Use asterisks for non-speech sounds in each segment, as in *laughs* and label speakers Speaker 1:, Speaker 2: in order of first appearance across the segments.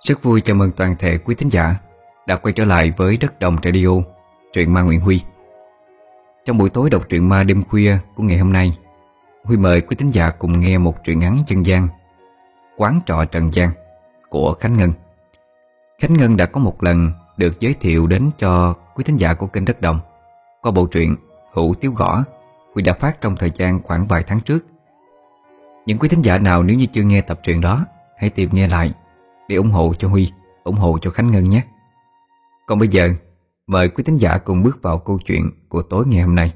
Speaker 1: Rất vui chào mừng toàn thể quý thính giả đã quay trở lại với Đất Đồng Radio, truyện ma Nguyễn Huy. Trong buổi tối đọc truyện ma đêm khuya của ngày hôm nay, Huy mời quý thính giả cùng nghe một truyện ngắn chân gian Quán trọ Trần gian của Khánh Ngân. Khánh Ngân đã có một lần được giới thiệu đến cho quý thính giả của kênh Đất Đồng qua bộ truyện Hữu Tiếu Gõ Huy đã phát trong thời gian khoảng vài tháng trước. Những quý thính giả nào nếu như chưa nghe tập truyện đó, hãy tìm nghe lại để ủng hộ cho Huy, ủng hộ cho Khánh Ngân nhé. Còn bây giờ, mời quý thính giả cùng bước vào câu chuyện của tối ngày hôm nay.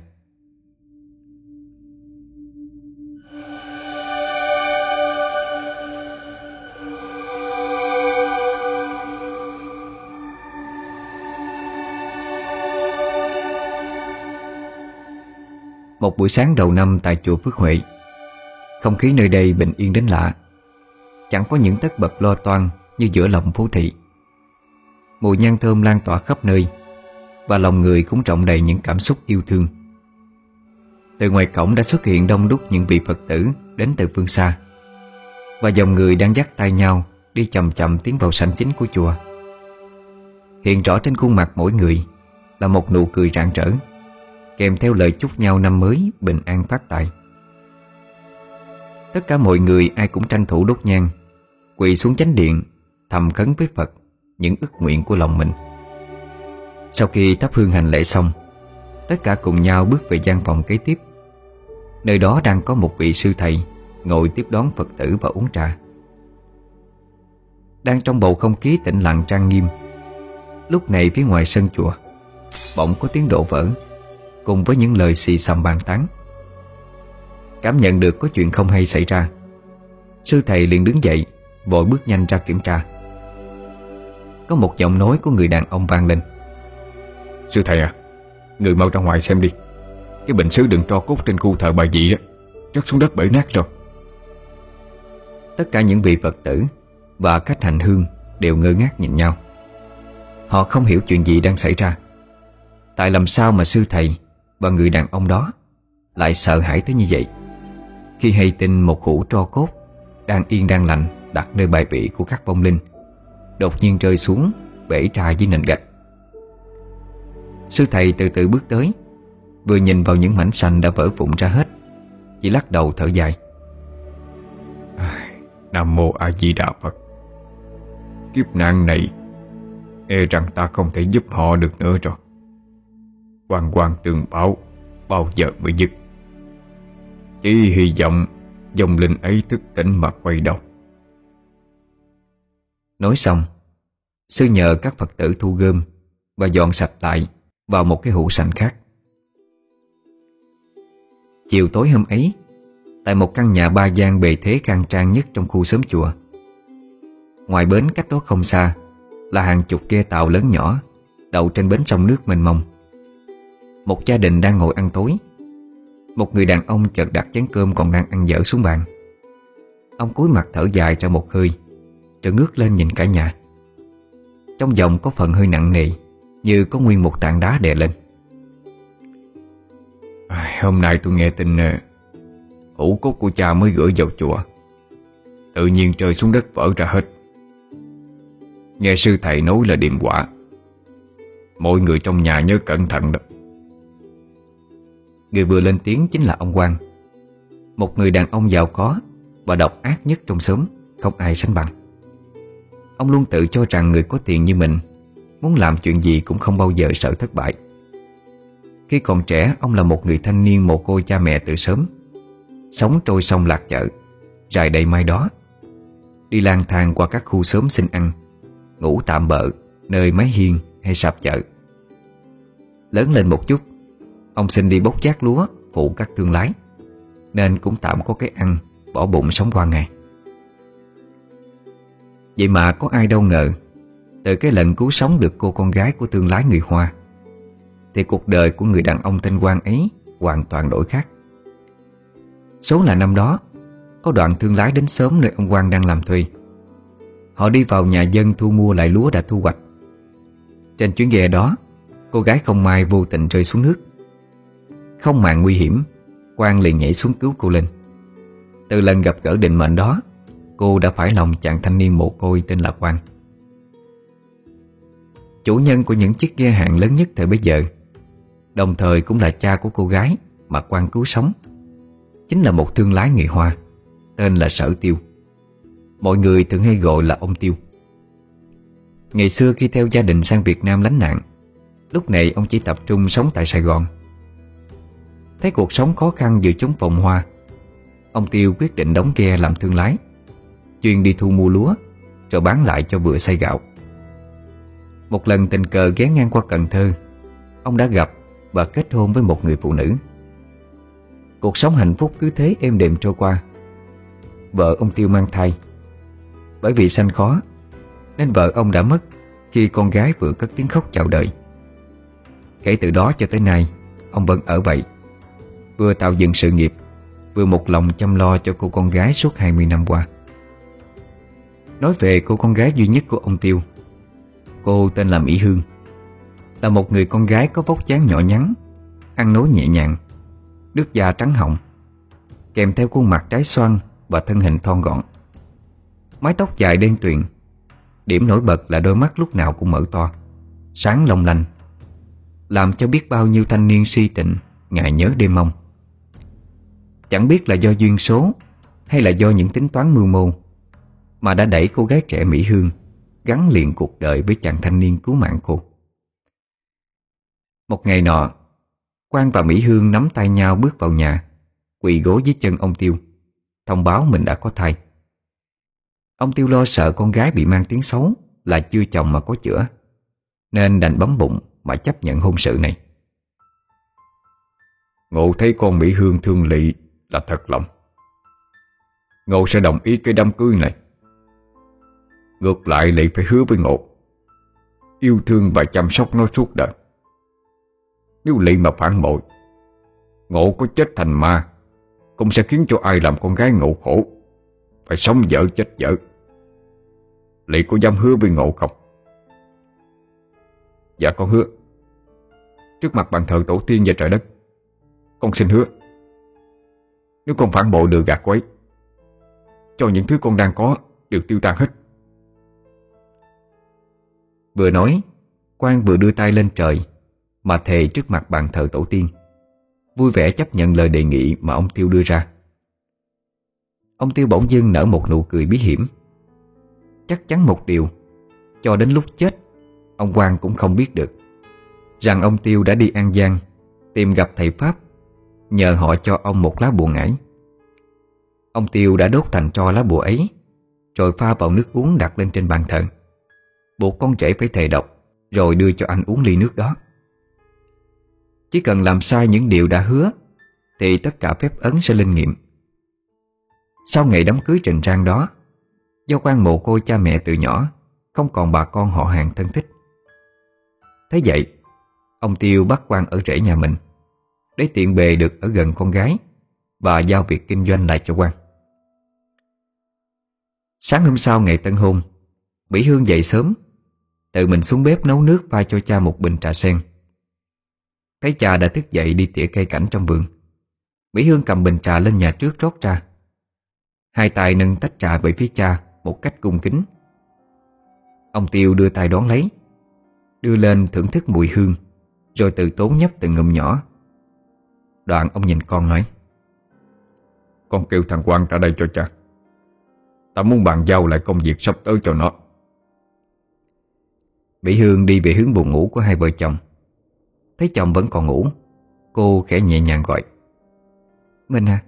Speaker 1: Một buổi sáng đầu năm tại chùa Phước Huệ Không khí nơi đây bình yên đến lạ Chẳng có những tất bật lo toan như giữa lòng phố thị. Mùi nhang thơm lan tỏa khắp nơi, Và lòng người cũng trọng đầy những cảm xúc yêu thương. Từ ngoài cổng đã xuất hiện đông đúc những vị Phật tử đến từ phương xa, Và dòng người đang dắt tay nhau đi chậm chậm tiến vào sảnh chính của chùa. Hiện rõ trên khuôn mặt mỗi người là một nụ cười rạng rỡ, Kèm theo lời chúc nhau năm mới bình an phát tài. Tất cả mọi người ai cũng tranh thủ đốt nhang Quỳ xuống chánh điện, Thầm khấn với Phật Những ước nguyện của lòng mình. Sau khi thắp hương hành lễ xong, Tất cả cùng nhau bước về gian phòng kế tiếp. Nơi đó đang có một vị sư thầy Ngồi tiếp đón Phật tử và uống trà. Đang trong bầu không khí tĩnh lặng trang nghiêm, Lúc này phía ngoài sân chùa, Bỗng có tiếng đổ vỡ Cùng với những lời xì xầm bàn tán. Cảm nhận được có chuyện không hay xảy ra, Sư thầy liền đứng dậy Vội bước nhanh ra kiểm tra. Có một giọng nói của người đàn ông vang lên.
Speaker 2: Sư thầy à Người mau ra ngoài xem đi. Cái bình sứ đựng tro cốt trên khu thờ bà dị đó Rớt xuống đất bể nát rồi.
Speaker 1: Tất cả những vị Phật tử Và khách hành hương Đều ngơ ngác nhìn nhau. Họ không hiểu chuyện gì đang xảy ra. Tại làm sao mà sư thầy Và người đàn ông đó Lại sợ hãi tới như vậy? Khi hay tin một hũ tro cốt Đang yên đang lành đặt nơi bài vị của các vong linh. Đột nhiên rơi xuống, Bể ra dưới nền gạch. Sư thầy từ từ bước tới, Vừa nhìn vào những mảnh xanh đã vỡ vụn ra hết, Chỉ lắc đầu thở dài.
Speaker 2: Nam Mô A Di Đà Phật. Kiếp nạn này E rằng ta không thể giúp họ được nữa rồi. Quan quan tường bảo Bao giờ mới dứt? Chỉ hy vọng Dòng linh ấy thức tỉnh mà quay đầu.
Speaker 1: Nói xong, Sư nhờ các Phật tử thu gom Và dọn sạch lại Vào một cái hũ sành khác. Chiều tối hôm ấy, Tại một căn nhà ba gian bề thế khang trang nhất trong khu xóm chùa, Ngoài bến cách đó không xa Là hàng chục ghe tàu lớn nhỏ Đậu trên bến sông nước mênh mông. Một gia đình đang ngồi ăn tối, Một người đàn ông chợt đặt chén cơm còn đang ăn dở xuống bàn. Ông cúi mặt thở dài ra một hơi rồi ngước lên nhìn cả nhà. Trong giọng có phần hơi nặng nề Như có nguyên một tảng đá đè lên.
Speaker 2: À, Hôm nay tôi nghe tin ờ, Hũ cốt của cha mới gửi vào chùa. Tự nhiên trời xuống đất vỡ ra hết. Nghe sư thầy nói là điềm quả. Mọi người trong nhà nhớ cẩn thận đó.
Speaker 1: Người vừa lên tiếng chính là ông Quang. Một người đàn ông giàu có Và độc ác nhất trong xóm Không ai sánh bằng. Ông luôn tự cho rằng người có tiền như mình, Muốn làm chuyện gì cũng không bao giờ sợ thất bại. Khi còn trẻ, Ông là một người thanh niên mồ côi cha mẹ từ sớm. Sống trôi sông lạc chợ Rài đầy mai đó. Đi lang thang qua các khu xóm xin ăn, Ngủ tạm bợ, Nơi mái hiên hay sạp chợ. Lớn lên một chút, Ông xin đi bốc chát lúa, Phụ các thương lái, Nên cũng tạm có cái ăn, Bỏ bụng sống qua ngày. Vậy mà có ai đâu ngờ, Từ cái lần cứu sống được cô con gái Của thương lái người Hoa, Thì cuộc đời của người đàn ông tên Quang ấy Hoàn toàn đổi khác. Số là năm đó, Có đoạn thương lái đến sớm nơi ông Quang đang làm thuê. Họ đi vào nhà dân thu mua lại lúa đã thu hoạch. Trên chuyến ghe đó, Cô gái không may vô tình rơi xuống nước. Không màng nguy hiểm, Quang liền nhảy xuống cứu cô lên. Từ lần gặp gỡ định mệnh đó Cô đã phải lòng chàng thanh niên mồ côi tên là Quang. Chủ nhân của những chiếc ghe hàng lớn nhất thời bấy giờ, Đồng thời cũng là cha của cô gái Mà quan cứu sống, Chính là một thương lái người Hoa, Tên là Sở Tiêu. Mọi người thường hay gọi là ông Tiêu. Ngày xưa khi theo gia đình sang Việt Nam lánh nạn, Lúc này ông chỉ tập trung sống tại Sài Gòn. Thấy cuộc sống khó khăn giữa chúng phồn hoa, Ông Tiêu quyết định đóng ghe làm thương lái. Chuyên đi thu mua lúa, Rồi bán lại cho vừa xây gạo. Một lần tình cờ ghé ngang qua Cần Thơ, Ông đã gặp và kết hôn với một người phụ nữ. Cuộc sống hạnh phúc cứ thế êm đềm trôi qua. Vợ ông Tiêu mang thai. Bởi vì sanh khó, Nên vợ ông đã mất Khi con gái vừa cất tiếng khóc chào đời. Kể từ đó cho tới nay, Ông vẫn ở vậy. Vừa tạo dựng sự nghiệp, Vừa một lòng chăm lo cho cô con gái suốt 20 năm qua. Nói về cô con gái duy nhất của ông Tiêu. Cô tên là Mỹ Hương. Là một người con gái có vóc dáng nhỏ nhắn, Ăn nói nhẹ nhàng, Nước da trắng hồng, Kèm theo khuôn mặt trái xoan Và thân hình thon gọn. Mái tóc dài đen tuyền, Điểm nổi bật là đôi mắt lúc nào cũng mở to, Sáng long lanh, Làm cho biết bao nhiêu thanh niên si tình Ngại nhớ đêm mong Chẳng biết là do duyên số Hay là do những tính toán mưu mô mà đã đẩy cô gái trẻ Mỹ Hương Gắn liền cuộc đời với chàng thanh niên cứu mạng cô. Một ngày nọ, Quang và Mỹ Hương nắm tay nhau bước vào nhà, Quỳ gối dưới chân ông Tiêu, Thông báo mình đã có thai. Ông Tiêu lo sợ con gái bị mang tiếng xấu Là chưa chồng mà có chữa, Nên đành bấm bụng Mà chấp nhận hôn sự này.
Speaker 2: Ngộ thấy con Mỹ Hương thương lị là thật lòng. Ngộ sẽ đồng ý cái đám cưới này. Ngược lại lại phải hứa với Ngộ. Yêu thương và chăm sóc nó suốt đời. Nếu Lị mà phản bội, Ngộ có chết thành ma, Cũng sẽ khiến cho ai làm con gái Ngộ khổ, Phải sống dở chết dở Lị có dám hứa với Ngộ không? Dạ con hứa. Trước mặt bàn thờ tổ tiên và trời đất, Con xin hứa. Nếu con phản bội được gạt quấy Cho những thứ con đang có Được tiêu tan hết.
Speaker 1: Vừa nói Quang vừa đưa tay lên trời, Mà thề trước mặt bàn thờ tổ tiên, Vui vẻ chấp nhận lời đề nghị Mà ông Tiêu đưa ra. Ông Tiêu bỗng dưng nở một nụ cười bí hiểm. Chắc chắn một điều, Cho đến lúc chết, Ông Quang cũng không biết được Rằng ông Tiêu đã đi An Giang Tìm gặp thầy Pháp, Nhờ họ cho ông một lá bùa ngải. Ông Tiêu đã đốt thành tro lá bùa ấy, Rồi pha vào nước uống đặt lên trên bàn thờ. Buộc con trẻ phải thề độc Rồi đưa cho anh uống ly nước đó. Chỉ cần làm sai những điều đã hứa Thì tất cả phép ấn sẽ linh nghiệm. Sau ngày đám cưới trình trang đó Do quan mộ cô cha mẹ từ nhỏ Không còn bà con họ hàng thân thích. Thế vậy Ông Tiêu bắt quan ở rễ nhà mình để tiện bề được ở gần con gái và giao việc kinh doanh lại cho quan. Sáng hôm sau ngày tân hôn, Mỹ Hương dậy sớm, tự mình xuống bếp nấu nước pha cho cha một bình trà sen. Thấy cha đã thức dậy đi tỉa cây cảnh trong vườn, Mỹ Hương cầm bình trà lên nhà trước rót ra. Hai tay nâng tách trà về phía cha một cách cung kính. Ông Tiêu đưa tay đón lấy, đưa lên thưởng thức mùi hương, rồi từ tốn nhấp từng ngụm nhỏ Đoạn ông nhìn con nói Con kêu thằng Quang ra đây cho cha Ta muốn bàn giao lại công việc sắp tới cho nó Mỹ Hương đi về hướng buồn ngủ của hai vợ chồng. Thấy chồng vẫn còn ngủ Cô khẽ nhẹ nhàng gọi. "Minh à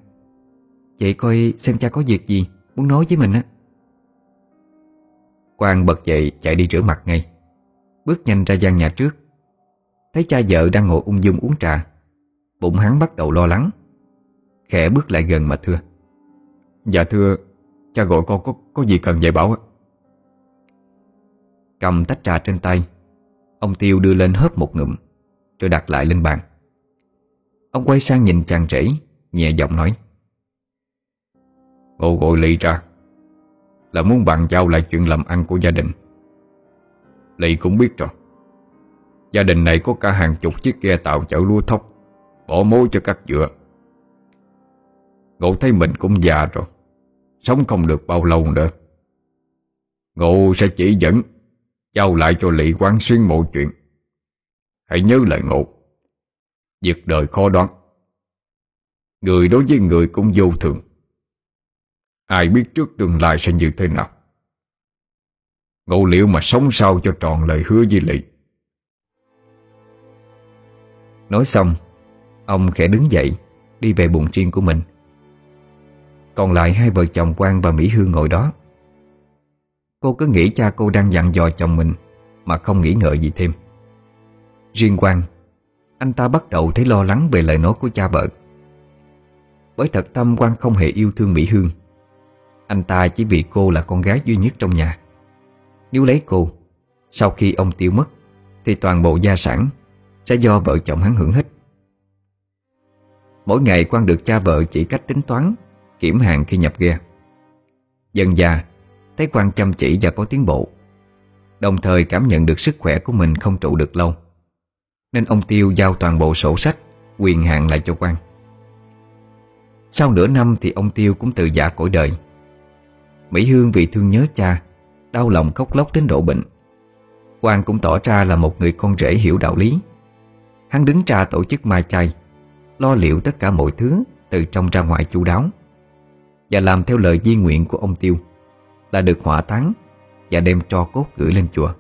Speaker 1: Chị coi xem cha có việc gì Muốn nói với mình á. Quang bật dậy chạy đi rửa mặt ngay. Bước nhanh ra gian nhà trước. Thấy cha vợ đang ngồi ung dung uống trà Bụng hắn bắt đầu lo lắng. Khẽ bước lại gần mà thưa.
Speaker 2: Dạ thưa Cha gọi con có, có gì cần dạy bảo á
Speaker 1: Cầm tách trà trên tay. Ông Tiêu đưa lên hớp một ngụm, Rồi đặt lại lên bàn. Ông quay sang nhìn chàng rể, Nhẹ giọng nói,
Speaker 2: "Ngô gọi Lị ra, Là muốn bàn giao lại chuyện làm ăn của gia đình. Lị cũng biết rồi. Gia đình này có cả hàng chục chiếc ghe tàu chở lúa thóc, Bỏ mối cho các dựa. Ngộ thấy mình cũng già rồi, Sống không được bao lâu nữa. Ngộ sẽ chỉ dẫn Giao lại cho Lị quán xuyên mọi chuyện. Hãy nhớ lời ngộ. Việc đời khó đoán. Người đối với người cũng vô thường. Ai biết trước tương lai sẽ như thế nào. Ngộ liệu mà sống sao cho tròn lời hứa với Lị.
Speaker 1: Nói xong, Ông khẽ đứng dậy, Đi về buồng riêng của mình. Còn lại hai vợ chồng Quang và Mỹ Hương ngồi đó. Cô cứ nghĩ cha cô đang dặn dò chồng mình, Mà không nghĩ ngợi gì thêm. Riêng Quang, Anh ta bắt đầu thấy lo lắng về lời nói của cha vợ. Bởi thật tâm Quang không hề yêu thương Mỹ Hương. Anh ta chỉ vì cô là con gái duy nhất trong nhà. Nếu lấy cô, Sau khi ông tiêu mất, Thì toàn bộ gia sản Sẽ do vợ chồng hắn hưởng hết. Mỗi ngày Quang được cha vợ chỉ cách tính toán, Kiểm hàng khi nhập ghe. Dần già Thấy Quang chăm chỉ và có tiến bộ, Đồng thời cảm nhận được sức khỏe của mình không trụ được lâu, Nên ông Tiêu giao toàn bộ sổ sách, Quyền hạn lại cho Quang. Sau nửa năm thì ông Tiêu cũng từ giả cõi đời. Mỹ Hương vì thương nhớ cha, Đau lòng khóc lóc đến độ bệnh. Quang cũng tỏ ra là một người con rể hiểu đạo lý. Hắn đứng ra tổ chức mai chay, Lo liệu tất cả mọi thứ Từ trong ra ngoài chu đáo, Và làm theo lời di nguyện của ông Tiêu. Là được hỏa táng Và đem tro cốt gửi lên chùa.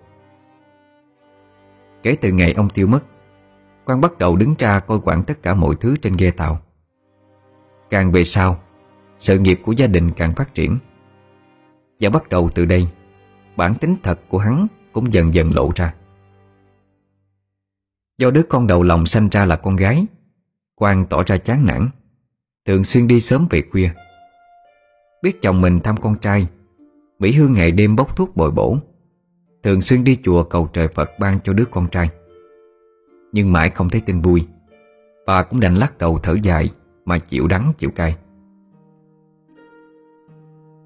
Speaker 1: Kể từ ngày ông Tiêu mất, quan bắt đầu đứng ra coi quản tất cả mọi thứ trên ghe tàu. Càng về sau, Sự nghiệp của gia đình càng phát triển. Và bắt đầu từ đây, Bản tính thật của hắn cũng dần dần lộ ra. Do đứa con đầu lòng sanh ra là con gái Quang tỏ ra chán nản, Thường xuyên đi sớm về khuya. Biết chồng mình thăm con trai Mỹ Hương ngày đêm bốc thuốc bồi bổ, Thường xuyên đi chùa cầu trời Phật ban cho đứa con trai. Nhưng mãi không thấy tin vui, Bà cũng đành lắc đầu thở dài Mà chịu đắng chịu cay.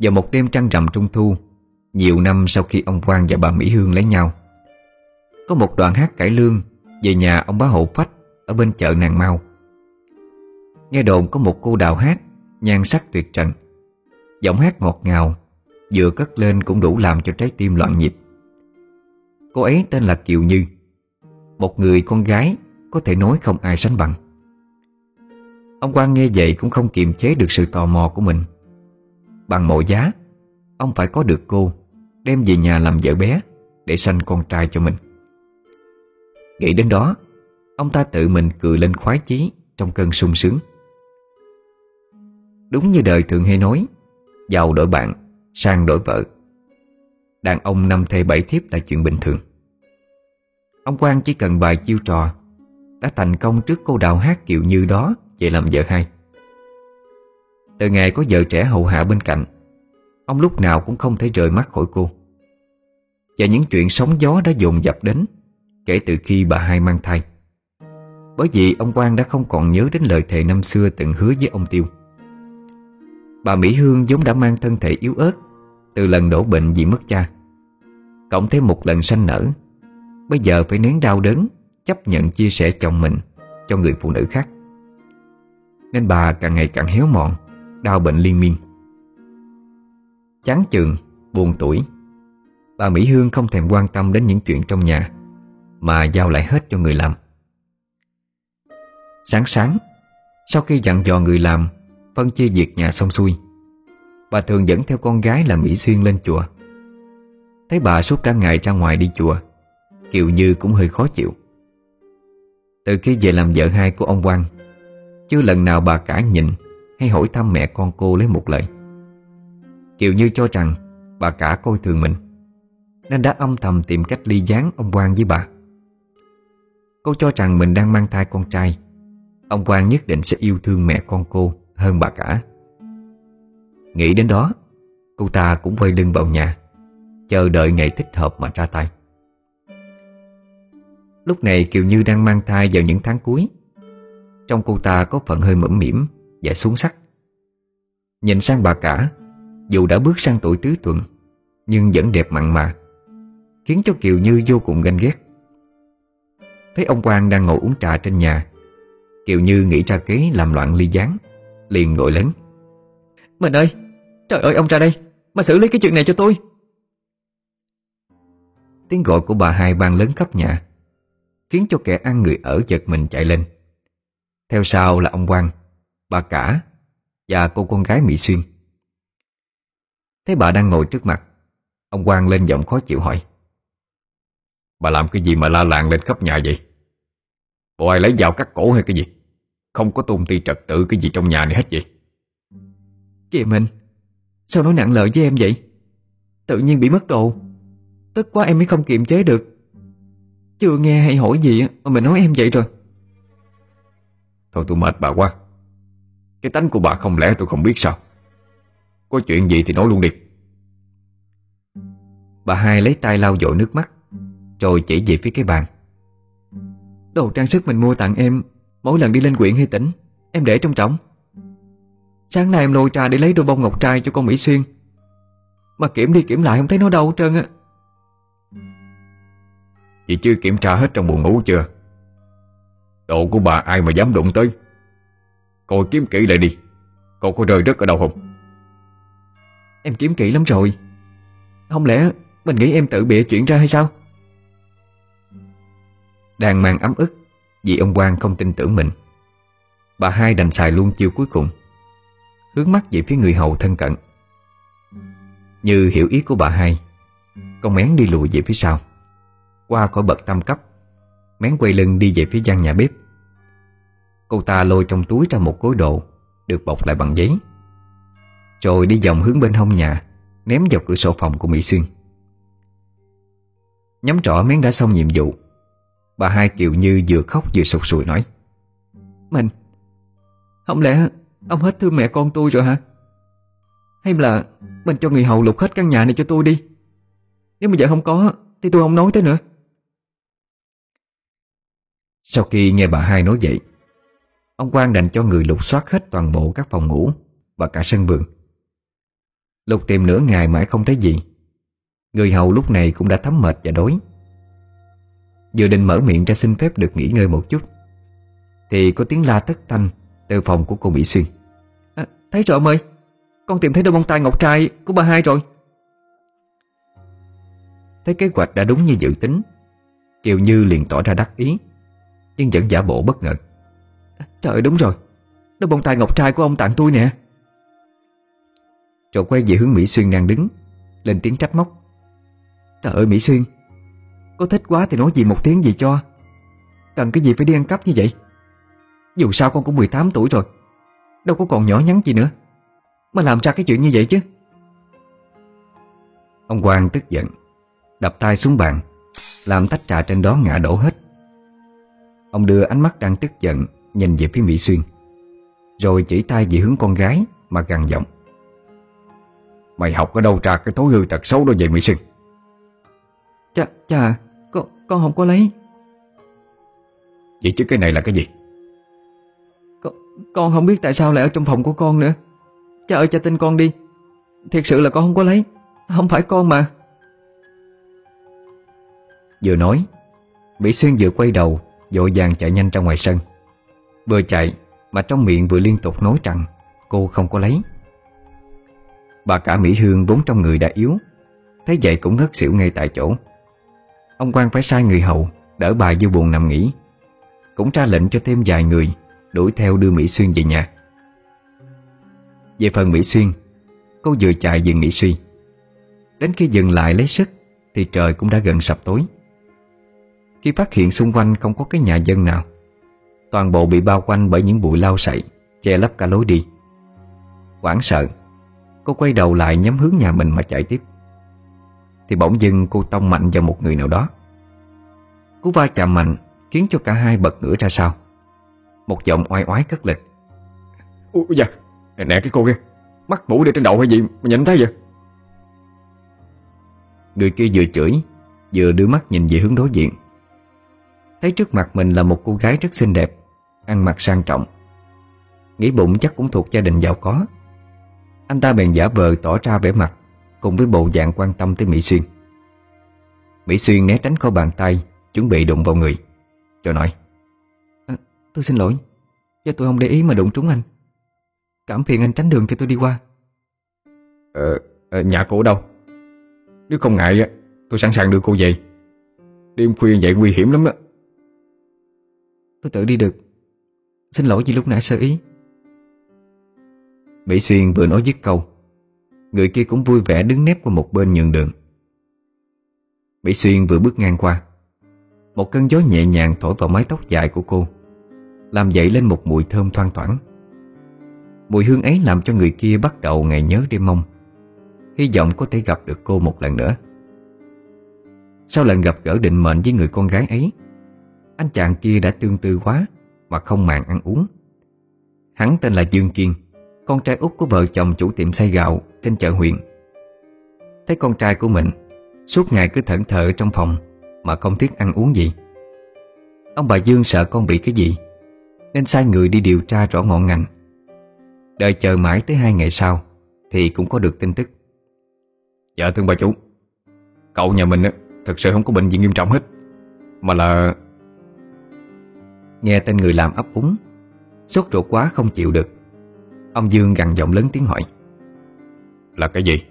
Speaker 1: Vào một đêm trăng rằm trung thu, Nhiều năm sau khi ông Quang và bà Mỹ Hương lấy nhau, Có một đoạn hát cải lương Về nhà ông bá hộ phách Ở bên chợ nàng mau. Nghe đồn có một cô đào hát Nhan sắc tuyệt trần, Giọng hát ngọt ngào Vừa cất lên cũng đủ làm cho trái tim loạn nhịp. Cô ấy tên là Kiều Như Một người con gái Có thể nói không ai sánh bằng. Ông Quang nghe vậy cũng không kiềm chế được sự tò mò của mình. Bằng mọi giá Ông phải có được cô Đem về nhà làm vợ bé Để sanh con trai cho mình. Nghĩ đến đó Ông ta tự mình cười lên khoái chí Trong cơn sung sướng. Đúng như đời thường hay nói Giàu đổi bạn, sang đổi vợ. Đàn ông năm thê bảy thiếp là chuyện bình thường. Ông Quang chỉ cần vài chiêu trò, Đã thành công trước cô đào hát kiều như đó Về làm vợ hai. Từ ngày có vợ trẻ hầu hạ bên cạnh, Ông lúc nào cũng không thể rời mắt khỏi cô. Và những chuyện sóng gió đã dồn dập đến, Kể từ khi bà hai mang thai. Bởi vì ông Quang đã không còn nhớ đến lời thề năm xưa từng hứa với ông Tiêu. Bà Mỹ Hương vốn đã mang thân thể yếu ớt từ lần đổ bệnh vì mất cha Cộng thêm một lần sanh nở Bây giờ phải nén đau đớn Chấp nhận chia sẻ chồng mình Cho người phụ nữ khác. Nên bà càng ngày càng héo mòn Đau bệnh liên miên. Chán chường, buồn tuổi Bà Mỹ Hương không thèm quan tâm đến những chuyện trong nhà Mà giao lại hết cho người làm. Sáng sáng Sau khi dặn dò người làm Phân chia việc nhà xong xuôi Bà thường dẫn theo con gái là Mỹ Xuyên lên chùa. Thấy bà suốt cả ngày ra ngoài đi chùa, Kiều Như cũng hơi khó chịu. Từ khi về làm vợ hai của ông Quang, Chưa lần nào bà cả nhìn Hay hỏi thăm mẹ con cô lấy một lời. Kiều Như cho rằng Bà cả coi thường mình, Nên đã âm thầm tìm cách ly gián ông Quang với bà. Cô cho rằng mình đang mang thai con trai, Ông Quang nhất định sẽ yêu thương mẹ con cô hơn bà cả. Nghĩ đến đó, Cô ta cũng quay lưng vào nhà, Chờ đợi ngày thích hợp mà ra tay. Lúc này Kiều Như đang mang thai vào những tháng cuối. Trong cô ta có phần hơi mẫm mỉm Và xuống sắc. Nhìn sang bà cả, Dù đã bước sang tuổi tứ tuần, Nhưng vẫn đẹp mặn mà, Khiến cho Kiều Như vô cùng ganh ghét. Thấy ông Quang đang ngồi uống trà trên nhà, Kiều Như nghĩ ra kế làm loạn ly gián, Liền gọi lớn.
Speaker 3: Mình ơi Trời ơi ông ra đây. Mà xử lý cái chuyện này cho tôi.
Speaker 1: Tiếng gọi của bà hai ban lớn khắp nhà Khiến cho kẻ ăn người ở giật mình chạy lên. Theo sau là ông Quang Bà cả Và cô con gái Mỹ Xuyên. Thấy bà đang ngồi trước mặt Ông Quang lên giọng khó chịu hỏi
Speaker 2: Bà làm cái gì mà la làng lên khắp nhà vậy? Bộ ai lấy dao cắt cổ hay cái gì? Không có tôn ti trật tự cái gì trong nhà này hết vậy.
Speaker 3: Kìa mình Sao nói nặng lời với em vậy? Tự nhiên bị mất đồ. Tức quá em mới không kiềm chế được. Chưa nghe hay hỏi gì mà mình nói em vậy rồi.
Speaker 2: Thôi tôi mệt bà quá. Cái tánh của bà không lẽ tôi không biết sao? Có chuyện gì thì nói luôn đi.
Speaker 1: Bà hai lấy tay lau dội nước mắt Rồi chỉ về phía cái bàn.
Speaker 3: Đồ trang sức mình mua tặng em Mỗi lần đi lên quyện hay tỉnh Em để trong trọng Sáng nay em lôi trà để lấy đôi bông ngọc trai cho con Mỹ Xuyên. Mà kiểm đi kiểm lại không thấy nó đâu hết trơn á.
Speaker 2: Chị chưa kiểm tra hết trong buồng ngủ chưa? Đồ của bà ai mà dám đụng tới? Coi kiếm kỹ lại đi. Cô có rơi rớt ở đâu không?
Speaker 3: Em kiếm kỹ lắm rồi. Không lẽ mình nghĩ em tự bịa chuyện ra hay sao?
Speaker 1: Đang mang ấm ức Vì ông Quang không tin tưởng mình. Bà hai đành xài luôn chiêu cuối cùng Hướng mắt về phía người hầu thân cận. Như hiểu ý của bà hai, Con mén đi lùi về phía sau. Qua khỏi bậc tam cấp, Mén quay lưng đi về phía gian nhà bếp. Cô ta lôi trong túi ra một gối đồ Được bọc lại bằng giấy. Rồi đi vòng hướng bên hông nhà, Ném vào cửa sổ phòng của Mỹ Xuyên. Nhắm trỏ mén đã xong nhiệm vụ, Bà hai Kiều Như vừa khóc vừa sụt sùi nói,
Speaker 3: Mình, Không lẽ ông hết thương mẹ con tôi rồi hả? Hay là Mình cho người hầu lục hết căn nhà này cho tôi đi? Nếu mà vợ không có, Thì tôi không nói tới nữa.
Speaker 1: Sau khi nghe bà hai nói vậy, Ông Quang đành cho người lục soát hết toàn bộ các phòng ngủ Và cả sân vườn. Lục tìm nửa ngày mãi không thấy gì, Người hầu lúc này cũng đã thấm mệt và đói. Vừa định mở miệng ra xin phép được nghỉ ngơi một chút, Thì có tiếng la thất thanh từ phòng của cô Mỹ Xuyên.
Speaker 3: À, Thấy rồi ông ơi. Con tìm thấy đôi bông tai ngọc trai của bà hai rồi.
Speaker 1: Thấy kế hoạch đã đúng như dự tính Kiều Như liền tỏ ra đắc ý Nhưng vẫn giả bộ bất ngờ.
Speaker 3: À, Trời đúng rồi. Đôi bông tai ngọc trai của ông tặng tôi nè.
Speaker 1: Rồi quay về hướng Mỹ Xuyên đang đứng Lên tiếng trách móc.
Speaker 3: Trời ơi Mỹ Xuyên Có thích quá thì nói gì một tiếng gì cho. Cần cái gì phải đi ăn cắp như vậy? Dù sao con cũng 18 tuổi rồi. Đâu có còn nhỏ nhắn gì nữa. Mà làm ra cái chuyện như vậy chứ.
Speaker 1: Ông Quang tức giận Đập tay xuống bàn Làm tách trà trên đó ngã đổ hết. Ông đưa ánh mắt đang tức giận Nhìn về phía Mỹ Xuyên Rồi chỉ tay về hướng con gái Mà gằn giọng.
Speaker 2: Mày học ở đâu ra cái thói hư tật xấu đó vậy Mỹ Xuyên?
Speaker 3: Chà, chà, con, con không có lấy.
Speaker 2: Vậy chứ cái này là cái gì
Speaker 3: con, không biết tại sao lại ở trong phòng của con nữa. Cha ơi cha tin con đi. Thiệt sự là con không có lấy. Không phải con mà.
Speaker 1: Vừa nói Mỹ Xuyên vừa quay đầu Dội vàng chạy nhanh ra ngoài sân. Vừa chạy mà trong miệng vừa liên tục nói rằng Cô không có lấy. Bà cả Mỹ Hương vốn trong người đã yếu Thấy vậy cũng ngất xỉu ngay tại chỗ. Ông quan phải sai người hầu Đỡ bà vô buồn nằm nghỉ. Cũng ra lệnh cho thêm vài người Đuổi theo đưa Mỹ Xuyên về nhà. Về phần Mỹ Xuyên, Cô vừa chạy vừa nghỉ suy Đến khi dừng lại lấy sức, Thì trời cũng đã gần sập tối. Khi phát hiện xung quanh không có cái nhà dân nào, Toàn bộ bị bao quanh bởi những bụi lau sậy, Che lấp cả lối đi. Quảng sợ, Cô quay đầu lại nhắm hướng nhà mình mà chạy tiếp. Thì bỗng dưng cô tông mạnh vào một người nào đó. Cú va chạm mạnh Khiến cho cả hai bật ngửa ra sau. Một giọng oai oái cất lịch.
Speaker 2: Ôi dạ Nè, cái cô kia Mắt mũ để trên đầu hay gì mà nhìn thấy vậy?
Speaker 1: Người kia vừa chửi Vừa đưa mắt nhìn về hướng đối diện. Thấy trước mặt mình là một cô gái rất xinh đẹp Ăn mặc sang trọng. Nghĩ bụng chắc cũng thuộc gia đình giàu có. Anh ta bèn giả vờ tỏ ra vẻ mặt Cùng với bộ dạng quan tâm tới Mỹ Xuyên. Mỹ Xuyên né tránh khỏi bàn tay Chuẩn bị đụng vào người Rồi nói
Speaker 3: Tôi xin lỗi. Do tôi không để ý mà đụng trúng anh. Cảm phiền anh tránh đường cho tôi đi qua.
Speaker 2: Ờ, nhà cô ở đâu? Nếu không ngại Tôi sẵn sàng đưa cô về. Đêm khuya vậy nguy hiểm lắm đó
Speaker 3: Tôi tự đi được. Xin lỗi vì lúc nãy sơ ý.
Speaker 1: Mỹ Xuyên vừa nói dứt câu. Người kia cũng vui vẻ đứng nép qua một bên nhường đường. Mỹ Xuyên vừa bước ngang qua. Một cơn gió nhẹ nhàng thổi vào mái tóc dài của cô làm dậy lên một mùi thơm thoang thoảng. Mùi hương ấy làm cho người kia bắt đầu ngày nhớ đêm mong. Hy vọng có thể gặp được cô một lần nữa. Sau lần gặp gỡ định mệnh với người con gái ấy, Anh chàng kia đã tương tư quá Mà không màng ăn uống. Hắn tên là Dương Kiên, Con trai út của vợ chồng chủ tiệm xay gạo Trên chợ huyện. Thấy con trai của mình, Suốt ngày cứ thẫn thờ trong phòng Mà không thiết ăn uống gì. Ông bà Dương sợ con bị cái gì? Nên sai người đi điều tra rõ ngọn ngành. Đợi chờ mãi tới hai ngày sau Thì cũng có được tin tức.
Speaker 2: Dạ thưa bà chủ. Cậu nhà mình thật sự không có bệnh gì nghiêm trọng hết Mà là
Speaker 1: Nghe tên người làm ấp úng Sốt ruột quá không chịu được. Ông Dương gằn giọng lớn tiếng hỏi.
Speaker 2: Là cái gì?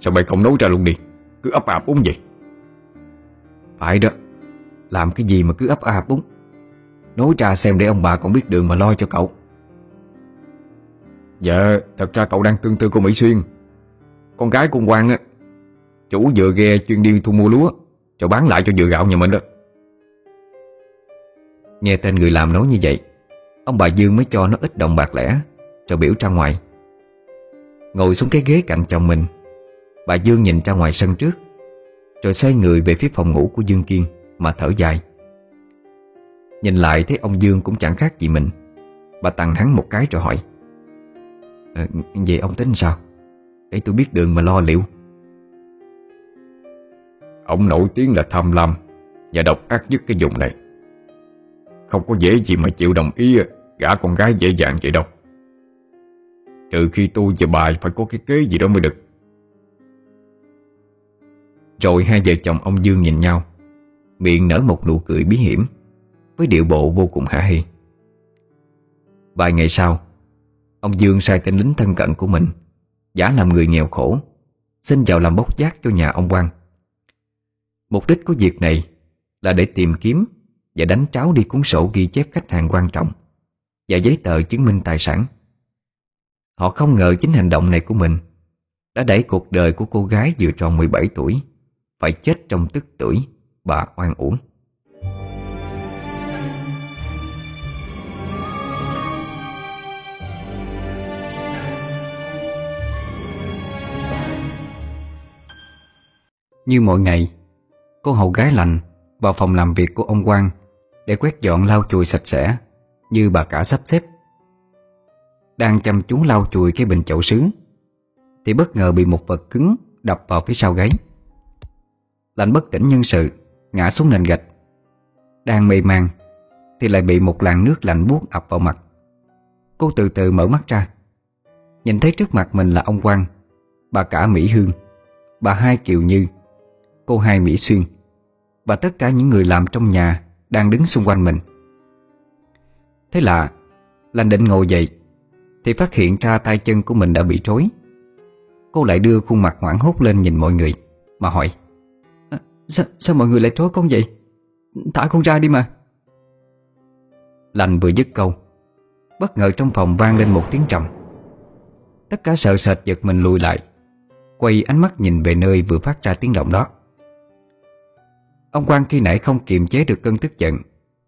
Speaker 2: Sao mày không nấu ra luôn đi Cứ ấp ạp uống vậy?
Speaker 1: Phải đó Làm cái gì mà cứ ấp ạp uống Nói ra xem để ông bà còn biết đường mà lo cho cậu.
Speaker 2: Dạ Thật ra cậu đang tương tư cô Mỹ Xuyên. Con gái của ông Quang á Chủ vừa ghe chuyên đi thu mua lúa Cho bán lại cho dừa gạo nhà mình đó.
Speaker 1: Nghe tên người làm nói như vậy Ông bà Dương mới cho nó ít đồng bạc lẻ Rồi biểu ra ngoài. Ngồi xuống cái ghế cạnh chồng mình Bà Dương nhìn ra ngoài sân trước Rồi xoay người về phía phòng ngủ của Dương Kiên Mà thở dài Nhìn lại thấy ông Dương cũng chẳng khác gì mình. Bà tặng hắn một cái rồi hỏi. Ờ, à, Vậy ông tính sao? Để tôi biết đường mà lo liệu.
Speaker 2: Ông nổi tiếng là tham lam Và độc ác nhất cái vùng này. Không có dễ gì mà chịu đồng ý Gả con gái dễ dàng vậy đâu. Trừ khi tôi và bà phải có cái kế gì đó mới được.
Speaker 1: Rồi hai vợ chồng ông Dương nhìn nhau Miệng nở một nụ cười bí hiểm. Với điệu bộ vô cùng khả hi. Vài ngày sau, Ông Dương sai tên lính thân cận của mình, Giả làm người nghèo khổ, Xin vào làm bốc giác cho nhà ông Quang. Mục đích của việc này Là để tìm kiếm Và đánh tráo đi cuốn sổ ghi chép khách hàng quan trọng Và giấy tờ chứng minh tài sản. Họ không ngờ chính hành động này của mình Đã đẩy cuộc đời của cô gái vừa tròn 17 tuổi Phải chết trong tức tuổi Bà oan uổng. Như mọi ngày, Cô hầu gái lành Vào phòng làm việc của ông Quang Để quét dọn lau chùi sạch sẽ, Như bà cả sắp xếp. Đang chăm chú lau chùi cái bình chậu sứ, Thì bất ngờ bị một vật cứng Đập vào phía sau gáy. Lạnh bất tỉnh nhân sự, Ngã xuống nền gạch. Đang mê man, Thì lại bị một làn nước lạnh buốt ập vào mặt. Cô từ từ mở mắt ra, Nhìn thấy trước mặt mình là ông Quang, Bà cả Mỹ Hương, Bà hai Kiều Như Cô hai Mỹ Xuyên Và tất cả những người làm trong nhà Đang đứng xung quanh mình. Thế là Lành định ngồi dậy Thì phát hiện ra tay chân của mình đã bị trối Cô lại đưa khuôn mặt hoảng hốt lên nhìn mọi người Mà hỏi à, sao, sao mọi người lại trối con vậy? Thả con ra đi mà. Lành vừa dứt câu Bất ngờ trong phòng vang lên một tiếng trầm. Tất cả sợ sệt giật mình lùi lại Quay ánh mắt nhìn về nơi vừa phát ra tiếng động đó. Ông quan khi nãy không kiềm chế được cơn tức giận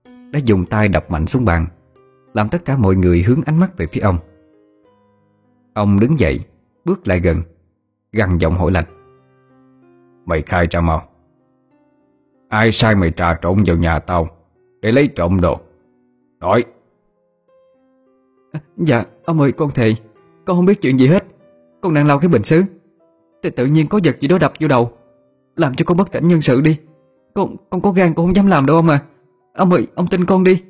Speaker 1: Đã dùng tay đập mạnh xuống bàn Làm tất cả mọi người hướng ánh mắt về phía ông. Ông đứng dậy Bước lại gần Gằn giọng hỏi lạnh
Speaker 2: Mày khai ra mau. Ai sai mày trà trộn vào nhà tao Để lấy trộm đồ? Nói.
Speaker 3: À, Dạ ông ơi con thề Con không biết chuyện gì hết. Con đang lau cái bình xứ. Thì tự nhiên có vật gì đó đập vô đầu Làm cho con bất tỉnh nhân sự đi. Con con có gan con không dám làm đâu ông à. Ông ơi, ông tin con đi.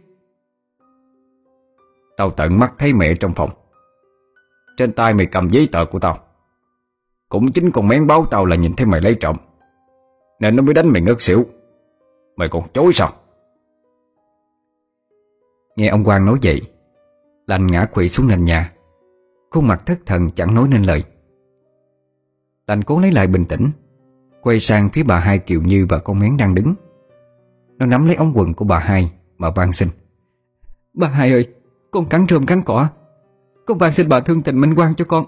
Speaker 2: Tao tận mắt thấy mẹ trong phòng. Trên tay mày cầm giấy tờ của tao. Cũng chính con mén báo tao là nhìn thấy mày lấy trộm. Nên nó mới đánh mày ngất xỉu. Mày còn chối sao?
Speaker 1: Nghe ông Quang nói vậy, Lành ngã quỵ xuống nền nhà. Khuôn mặt thất thần chẳng nói nên lời. Lành cố lấy lại bình tĩnh. Quay sang phía bà hai Kiều Như và con mén đang đứng. Nó nắm lấy ống quần của bà hai Mà van xin.
Speaker 3: Bà hai ơi, Con cắn rơm cắn cỏ. Con van xin bà thương tình minh quan cho con.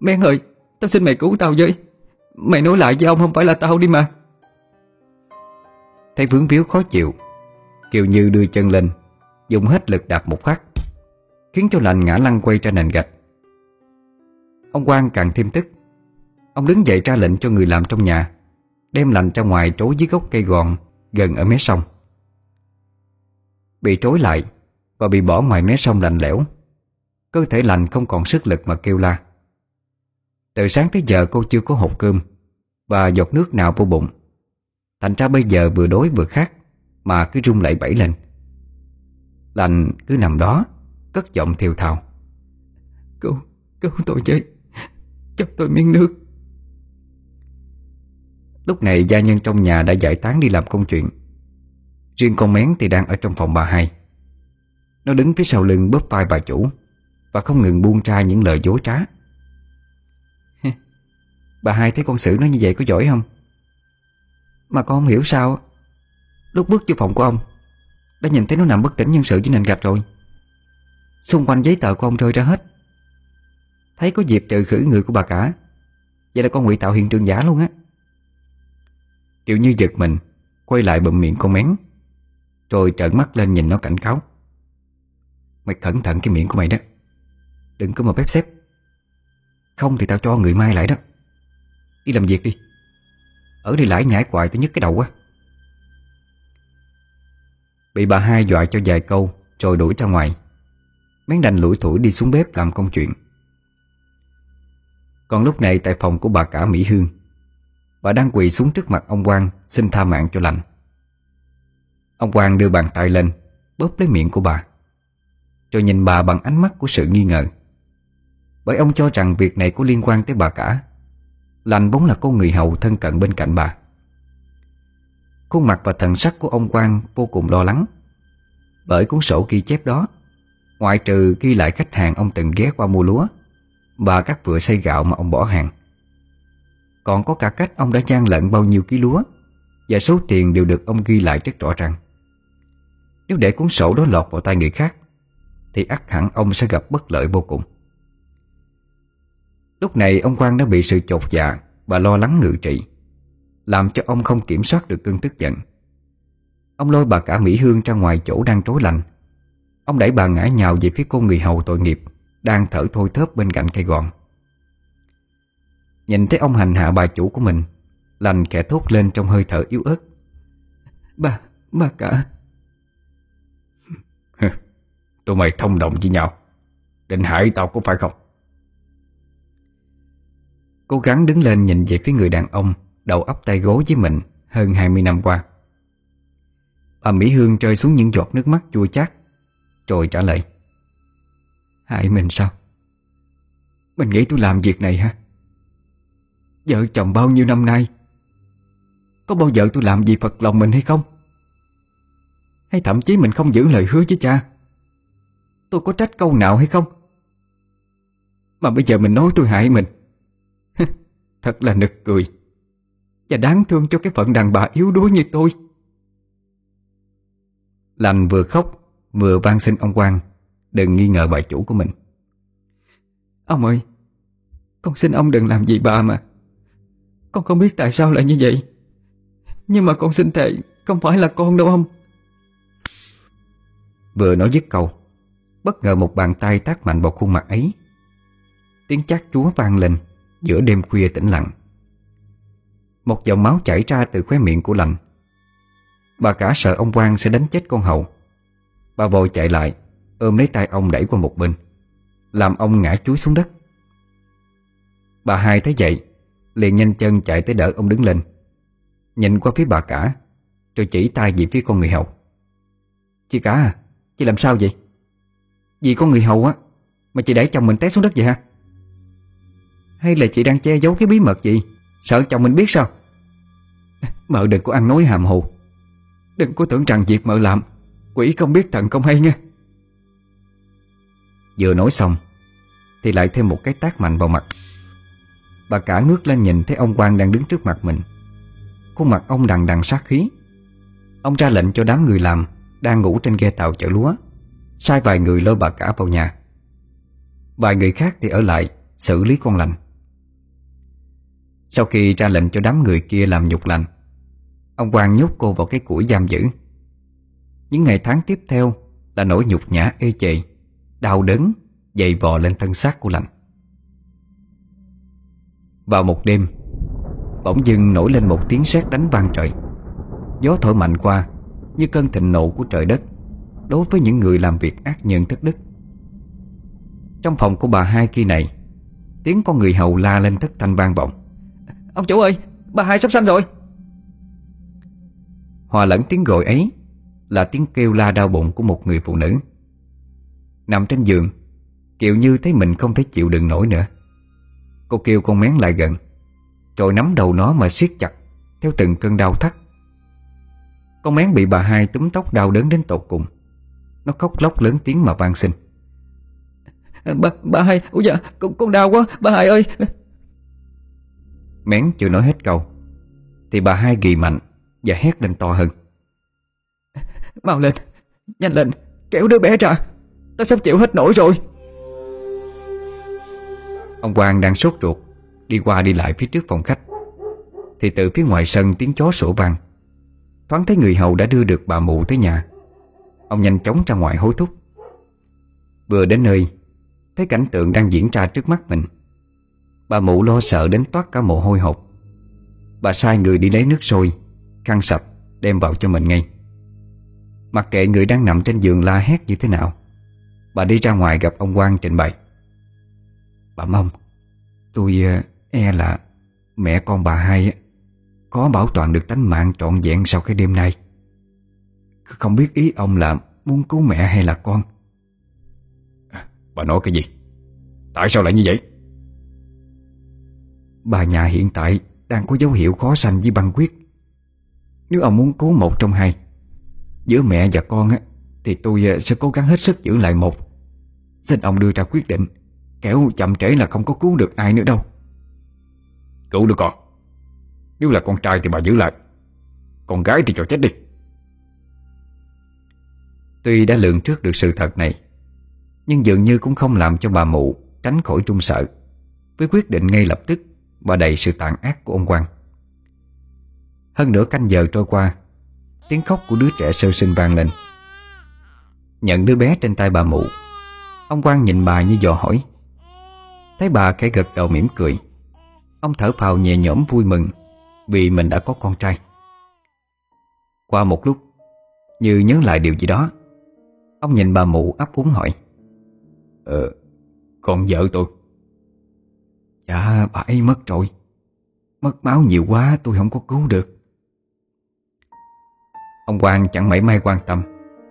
Speaker 3: Mén ơi, Tao xin mày cứu tao với. Mày nói lại với ông không phải là tao đi mà.
Speaker 1: Thấy vướng víu khó chịu, Kiều Như đưa chân lên, Dùng hết lực đạp một phát, Khiến cho lành ngã lăn quay ra nền gạch. Ông Quang càng thêm tức Ông đứng dậy ra lệnh cho người làm trong nhà Đem lạnh ra ngoài trối dưới gốc cây gòn Gần ở mé sông. Bị trối lại Và bị bỏ ngoài mé sông lạnh lẽo Cơ thể lành không còn sức lực mà kêu la. Từ sáng tới giờ cô chưa có hộp cơm Và giọt nước nào vô bụng. Thành ra bây giờ vừa đói vừa khát Mà cứ rung lẩy bẩy lên. Lành cứ nằm đó Cất giọng thiều thào.
Speaker 3: Cứu, cứu tôi với. Cho tôi miếng nước.
Speaker 1: Lúc này gia nhân trong nhà đã giải tán đi làm công chuyện. Riêng con mén thì đang ở trong phòng bà hai. Nó đứng phía sau lưng bóp vai bà chủ Và không ngừng buông ra những lời dối trá. *laughs* Bà hai thấy con xử nó như vậy có giỏi không? Mà con không hiểu sao, Lúc bước vô phòng của ông, Đã nhìn thấy nó nằm bất tỉnh nhân sự dưới nền gạch rồi. Xung quanh giấy tờ của ông rơi ra hết. Thấy có dịp trừ khử người của bà cả. Vậy là con ngụy tạo hiện trường giả luôn á. Kiểu như giật mình, Quay lại bụm miệng con mén, Rồi trợn mắt lên nhìn nó cảnh cáo. Mày cẩn thận cái miệng của mày đó, Đừng có mà bếp xếp. Không thì tao cho người mai lại đó. Đi làm việc đi. Ở đây lãi nhảy quài tao nhức cái đầu quá. Bị bà hai dọa cho vài câu Rồi đuổi ra ngoài. Mén đành lủi thủi đi xuống bếp làm công chuyện. Còn lúc này tại phòng của bà cả Mỹ Hương Bà đang quỳ xuống trước mặt ông Quang, Xin tha mạng cho lành. Ông Quang đưa bàn tay lên, Bóp lấy miệng của bà, Rồi nhìn bà bằng ánh mắt của sự nghi ngờ. Bởi ông cho rằng việc này có liên quan tới bà cả. Lành vốn là cô người hầu thân cận bên cạnh bà. Khuôn mặt và thần sắc của ông Quang vô cùng lo lắng. Bởi cuốn sổ ghi chép đó, Ngoại trừ ghi lại khách hàng ông từng ghé qua mua lúa Và các vựa xây gạo mà ông bỏ hàng. Còn có cả cách ông đã gian lận bao nhiêu ký lúa, Và số tiền đều được ông ghi lại rất rõ ràng. Nếu để cuốn sổ đó lọt vào tay người khác, Thì ắt hẳn ông sẽ gặp bất lợi vô cùng. Lúc này ông Quang đã bị sự chột dạ Và lo lắng ngự trị, Làm cho ông không kiểm soát được cơn tức giận. Ông lôi bà cả Mỹ Hương ra ngoài chỗ đang trối lạnh. Ông đẩy bà ngã nhào về phía cô người hầu tội nghiệp, Đang thở thôi thớp bên cạnh cây gòn. Nhìn thấy ông hành hạ bà chủ của mình Lành kẻ thốt lên trong hơi thở yếu ớt.
Speaker 3: Bà, bà cả. *laughs*
Speaker 2: Tụi mày thông đồng với nhau. Định hại tao có phải không?
Speaker 1: Cố gắng đứng lên nhìn về phía người đàn ông Đầu ấp tay gối với mình Hơn 20 năm qua. Bà Mỹ Hương rơi xuống những giọt nước mắt chua chát Rồi trả lời.
Speaker 3: Hại mình sao? Mình nghĩ tôi làm việc này ha Vợ chồng bao nhiêu năm nay? Có bao giờ tôi làm gì phật lòng mình hay không? Hay thậm chí mình không giữ lời hứa với cha? Tôi có trách câu nào hay không? Mà bây giờ mình nói tôi hại mình. *laughs* Thật là nực cười. Và đáng thương cho cái phận đàn bà yếu đuối như tôi.
Speaker 1: Lành vừa khóc, Vừa van xin ông Quang, Đừng nghi ngờ bà chủ của mình.
Speaker 3: Ông ơi, Con xin ông đừng làm gì bà mà. Con không biết tại sao lại như vậy. Nhưng mà con xin thề, Không phải là con đâu ông.
Speaker 1: Vừa nói dứt câu, Bất ngờ một bàn tay tác mạnh vào khuôn mặt ấy. Tiếng chát chúa vang lên Giữa đêm khuya tĩnh lặng. Một dòng máu chảy ra từ khóe miệng của lành. Bà cả sợ ông Quang sẽ đánh chết con hậu Bà vội chạy lại, Ôm lấy tay ông đẩy qua một bên, Làm ông ngã chuối xuống đất. Bà hai thấy vậy Liền nhanh chân chạy tới đỡ ông đứng lên. Nhìn qua phía bà cả Rồi chỉ tay về phía con người hầu. Chị cả à Chị làm sao vậy? Vì con người hầu á, Mà chị đẩy chồng mình té xuống đất vậy hả? Hay là chị đang che giấu cái bí mật gì Sợ chồng mình biết sao? *laughs* Mợ đừng có ăn nói hàm hồ.
Speaker 3: Đừng có tưởng rằng việc mợ làm, Quỷ không biết thần không hay nghe.
Speaker 1: Vừa nói xong, Thì lại thêm một cái tác mạnh vào mặt. Bà cả ngước lên nhìn thấy ông Quang đang đứng trước mặt mình. Khuôn mặt ông đằng đằng sát khí. Ông ra lệnh cho đám người làm Đang ngủ trên ghe tàu chở lúa. Sai vài người lôi bà cả vào nhà. Vài người khác thì ở lại Xử lý con lành. Sau khi ra lệnh cho đám người kia làm nhục lành, Ông Quang nhốt cô vào cái củi giam giữ. Những ngày tháng tiếp theo Là nỗi nhục nhã ê chề, Đau đớn Dày vò lên thân xác của lành. Vào một đêm, Bỗng dưng nổi lên một tiếng sét đánh vang trời. Gió thổi mạnh qua, Như cơn thịnh nộ của trời đất, Đối với những người làm việc ác nhân thất đức. Trong phòng của bà hai kia này, Tiếng con người hầu la lên thất thanh vang vọng. Ông chủ ơi, Bà hai sắp sanh rồi. Hòa lẫn tiếng gọi ấy Là tiếng kêu la đau bụng của một người phụ nữ. Nằm trên giường Kiều Như thấy mình không thể chịu đựng nổi nữa. Cô kêu con mén lại gần. Rồi nắm đầu nó mà siết chặt Theo từng cơn đau thắt. Con mén bị bà hai túm tóc đau đớn đến tột cùng. Nó khóc lóc lớn tiếng mà van xin. Bà, bà hai, ôi dạ, con, con đau quá, bà hai ơi. Mén chưa nói hết câu Thì bà hai ghi mạnh Và hét lên to hơn. Mau lên, nhanh lên, kéo đứa bé ra. Tao sắp chịu hết nổi rồi Ông Quang đang sốt ruột, Đi qua đi lại phía trước phòng khách. Thì từ phía ngoài sân tiếng chó sủa vang. Thoáng thấy người hầu đã đưa được bà mụ tới nhà. Ông nhanh chóng ra ngoài hối thúc. Vừa đến nơi, Thấy cảnh tượng đang diễn ra trước mắt mình. Bà mụ lo sợ đến toát cả mồ hôi hột. Bà sai người đi lấy nước sôi, Khăn sạch đem vào cho mình ngay. Mặc kệ người đang nằm trên giường la hét như thế nào, Bà đi ra ngoài gặp ông Quang trình bày. Bà mong Tôi ờ, e là Mẹ con bà hai Có bảo toàn được tánh mạng trọn vẹn sau cái đêm nay. Không biết ý ông là Muốn cứu mẹ hay là con.
Speaker 2: Bà nói cái gì? Tại sao lại như vậy?
Speaker 1: Bà nhà hiện tại Đang có dấu hiệu khó sanh với băng quyết Nếu ông muốn cứu một trong hai Giữa mẹ và con á Thì tôi ờ, sẽ cố gắng hết sức giữ lại một. Xin ông đưa ra quyết định Kéo chậm trễ là không có cứu được ai nữa đâu.
Speaker 2: Cứu được con. Nếu là con trai thì bà giữ lại. Con gái thì cho chết đi.
Speaker 1: Tuy đã lường trước được sự thật này Nhưng dường như cũng không làm cho bà mụ Tránh khỏi trung sợ. Với quyết định ngay lập tức Và đầy sự tàn ác của ông Quang. Hơn nửa canh giờ trôi qua Tiếng khóc của đứa trẻ sơ sinh vang lên. Nhận đứa bé trên tay bà mụ Ông Quang nhìn bà như dò hỏi Thấy bà khẽ gật đầu mỉm cười. Ông thở phào nhẹ nhõm vui mừng Vì mình đã có con trai. Qua một lúc Như nhớ lại điều gì đó Ông nhìn bà mụ ấp úng hỏi.
Speaker 2: Ờ Con vợ tôi.
Speaker 1: Dạ bà ấy mất rồi. Mất máu nhiều quá tôi không có cứu được. Ông Quang chẳng mảy may quan tâm.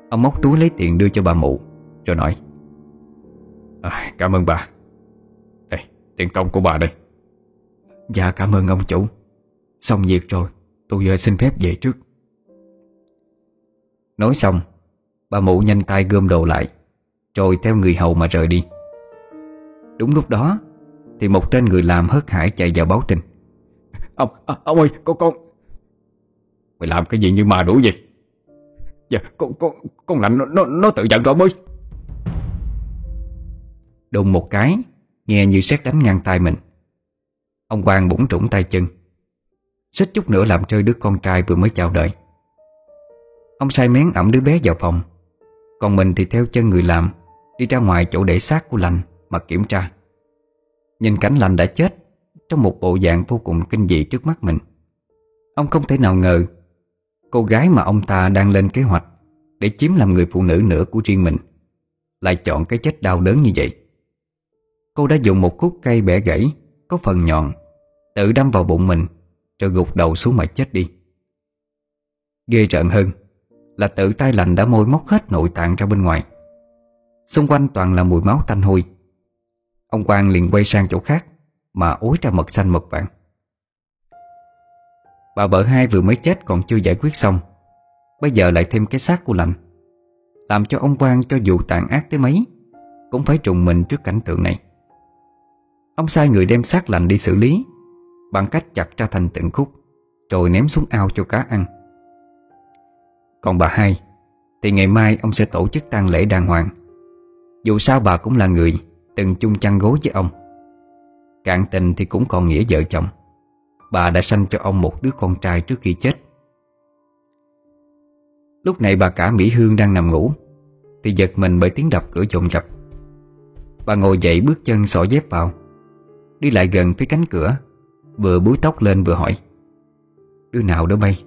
Speaker 1: Ông móc túi lấy tiền đưa cho bà mụ Rồi nói.
Speaker 2: À, Cảm ơn bà tiền công của bà đây.
Speaker 1: Dạ cảm ơn ông chủ. Xong việc rồi Tôi giờ xin phép về trước. Nói xong Bà mụ nhanh tay gom đồ lại Rồi theo người hầu mà rời đi. Đúng lúc đó Thì một tên người làm hớt hải chạy vào báo tin.
Speaker 2: Ông, ông ơi con con. Mày làm cái gì như mà đủ vậy? Dạ con con con lạnh nó nó, nó tự giận rồi ông ơi.
Speaker 1: Đùng một cái Nghe như xét đánh ngang tay mình. Ông Quang bủng trũng tay chân. Xích chút nữa làm rơi đứa con trai vừa mới chào đời. Ông sai mén ẩm đứa bé vào phòng. Còn mình thì theo chân người làm, Đi ra ngoài chỗ để xác của lành Mà kiểm tra. Nhìn cảnh lành đã chết Trong một bộ dạng vô cùng kinh dị trước mắt mình. Ông không thể nào ngờ, Cô gái mà ông ta đang lên kế hoạch Để chiếm làm người phụ nữ nữa của riêng mình, Lại chọn cái chết đau đớn như vậy. Cô đã dùng một khúc cây bẻ gãy, Có phần nhọn, Tự đâm vào bụng mình, Rồi gục đầu xuống mà chết đi. Ghê rợn hơn Là tự tay lành đã môi móc hết nội tạng ra bên ngoài. Xung quanh toàn là mùi máu tanh hôi. Ông Quang liền quay sang chỗ khác Mà ối ra mật xanh mật vàng. Bà vợ hai vừa mới chết còn chưa giải quyết xong, Bây giờ lại thêm cái xác của lành Làm cho ông Quang cho dù tàn ác tới mấy, Cũng phải trùng mình trước cảnh tượng này. Ông sai người đem xác lành đi xử lý. Bằng cách chặt ra thành từng khúc, Rồi ném xuống ao cho cá ăn. Còn bà hai, Thì ngày mai ông sẽ tổ chức tang lễ đàng hoàng. Dù sao bà cũng là người Từng chung chăn gối với ông. Cạn tình thì cũng còn nghĩa vợ chồng. Bà đã sanh cho ông một đứa con trai trước khi chết. Lúc này bà cả Mỹ Hương đang nằm ngủ, Thì giật mình bởi tiếng đập cửa dồn dập. Bà ngồi dậy bước chân xỏ dép vào. Đi lại gần phía cánh cửa Vừa búi tóc lên vừa hỏi Đứa nào đó bay?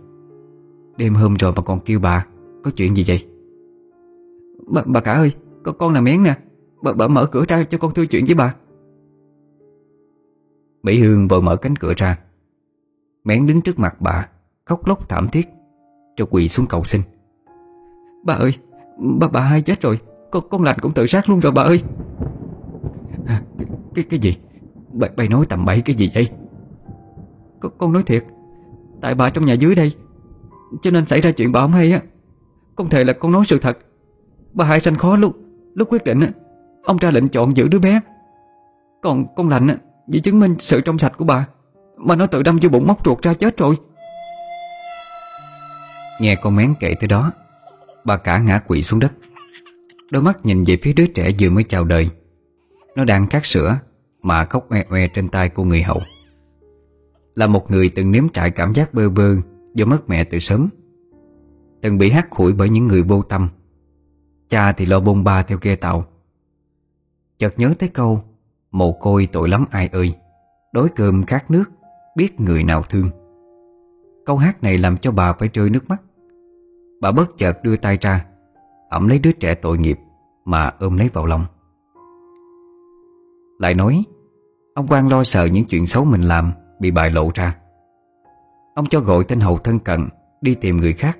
Speaker 1: Đêm hôm rồi mà còn kêu bà Có chuyện gì vậy? Bà, bà cả ơi con, con là Mén nè bà, bà mở cửa ra cho con thưa chuyện với bà. Mỹ Hương vội mở cánh cửa ra. Mén đứng trước mặt bà Khóc lóc thảm thiết Cho quỳ xuống cầu xin. Bà ơi Bà, bà hai chết rồi Con, con lành cũng tự sát luôn rồi bà ơi. À, *laughs* cái, cái gì bà, Bà nói tầm bậy cái gì vậy? Con, con nói thiệt Tại bà trong nhà dưới đây Cho nên xảy ra chuyện bà không hay á. Con thề là con nói sự thật. Bà hai sanh khó lúc Lúc quyết định á Ông ra lệnh chọn giữ đứa bé. Còn con lạnh á Vì chứng minh sự trong sạch của bà Mà nó tự đâm vô bụng móc ruột ra chết rồi. Nghe con mén kể tới đó Bà cả ngã quỵ xuống đất. Đôi mắt nhìn về phía đứa trẻ vừa mới chào đời. Nó đang cát sữa mà khóc oe oe trên tay của người hậu Là một người từng nếm trải cảm giác bơ vơ Do mất mẹ từ sớm, Từng bị hắt hủi bởi những người vô tâm. Cha thì lo bôn ba theo ghe tàu. Chợt nhớ tới câu, Mồ côi tội lắm ai ơi, Đói cơm khát nước, Biết người nào thương. Câu hát này làm cho bà phải rơi nước mắt. Bà bất chợt đưa tay ra, ẩm lấy đứa trẻ tội nghiệp Mà ôm lấy vào lòng. Lại nói, Ông quan lo sợ những chuyện xấu mình làm Bị bại lộ ra. Ông cho gọi tên hầu thân cận Đi tìm người khác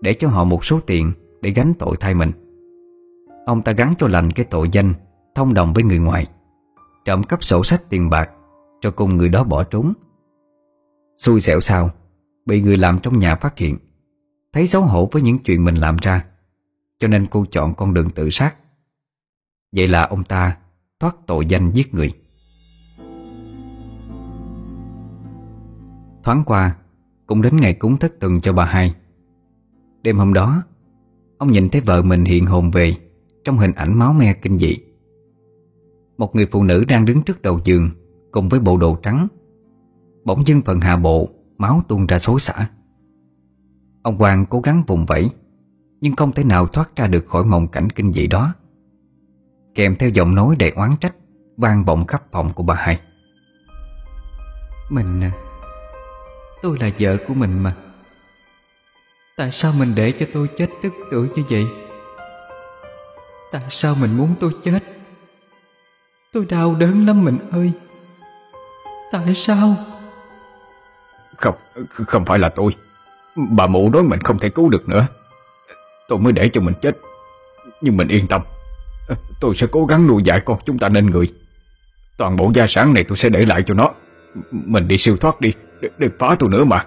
Speaker 1: Để cho họ một số tiền Để gánh tội thay mình. Ông ta gắn cho lành cái tội danh Thông đồng với người ngoài, Trộm cắp sổ sách tiền bạc Cho cùng người đó bỏ trốn. Xui xẻo sao, Bị người làm trong nhà phát hiện, Thấy xấu hổ với những chuyện mình làm ra, Cho nên cô chọn con đường tự sát. Vậy là ông ta thoát tội danh giết người. Thoáng qua, Cũng đến ngày cúng thất tuần cho bà hai. Đêm hôm đó, Ông nhìn thấy vợ mình hiện hồn về Trong hình ảnh máu me kinh dị. Một người phụ nữ đang đứng trước đầu giường Cùng với bộ đồ trắng, Bỗng dưng phần hạ bộ, Máu tuôn ra xối xả. Ông Quang cố gắng vùng vẫy, Nhưng không thể nào thoát ra được khỏi mộng cảnh kinh dị đó. Kèm theo giọng nói đầy oán trách vang vọng khắp phòng của bà hai. Mình à Tôi là vợ của mình mà. Tại sao mình để cho tôi chết tức tuổi như vậy? Tại sao mình muốn tôi chết? Tôi đau đớn lắm mình ơi. Tại sao?
Speaker 2: Không, không phải là tôi. Bà mụ nói mình không thể cứu được nữa. Tôi mới để cho mình chết. Nhưng mình yên tâm Tôi sẽ cố gắng nuôi dạy con chúng ta nên người. Toàn bộ gia sản này tôi sẽ để lại cho nó. Mình đi siêu thoát đi Đừng phá tôi nữa mà.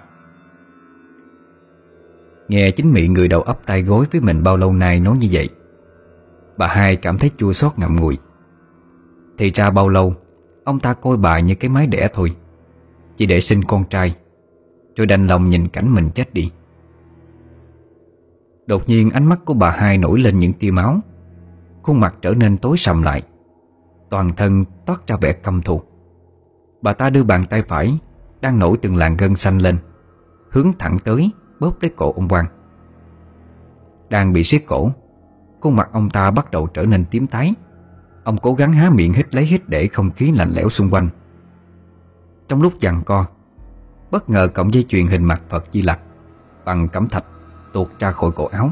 Speaker 1: Nghe chính miệng người đầu ấp tay gối với mình bao lâu nay nói như vậy, Bà hai cảm thấy chua xót ngậm ngùi. Thì ra bao lâu, Ông ta coi bà như cái máy đẻ thôi, Chỉ để sinh con trai, Rồi đành lòng nhìn cảnh mình chết đi. Đột nhiên ánh mắt của bà hai nổi lên những tia máu. Khuôn mặt trở nên tối sầm lại. Toàn thân toát ra vẻ căm thù. Bà ta đưa bàn tay phải Đang nổi từng làn gân xanh lên, Hướng thẳng tới Bóp lấy cổ ông Quang. Đang bị siết cổ, Khuôn mặt ông ta bắt đầu trở nên tím tái. Ông cố gắng há miệng hít lấy hít để không khí lạnh lẽo xung quanh. Trong lúc giằng co, Bất ngờ cọng dây chuyền hình mặt Phật Di Lặc Bằng cẩm thạch tuột ra khỏi cổ áo.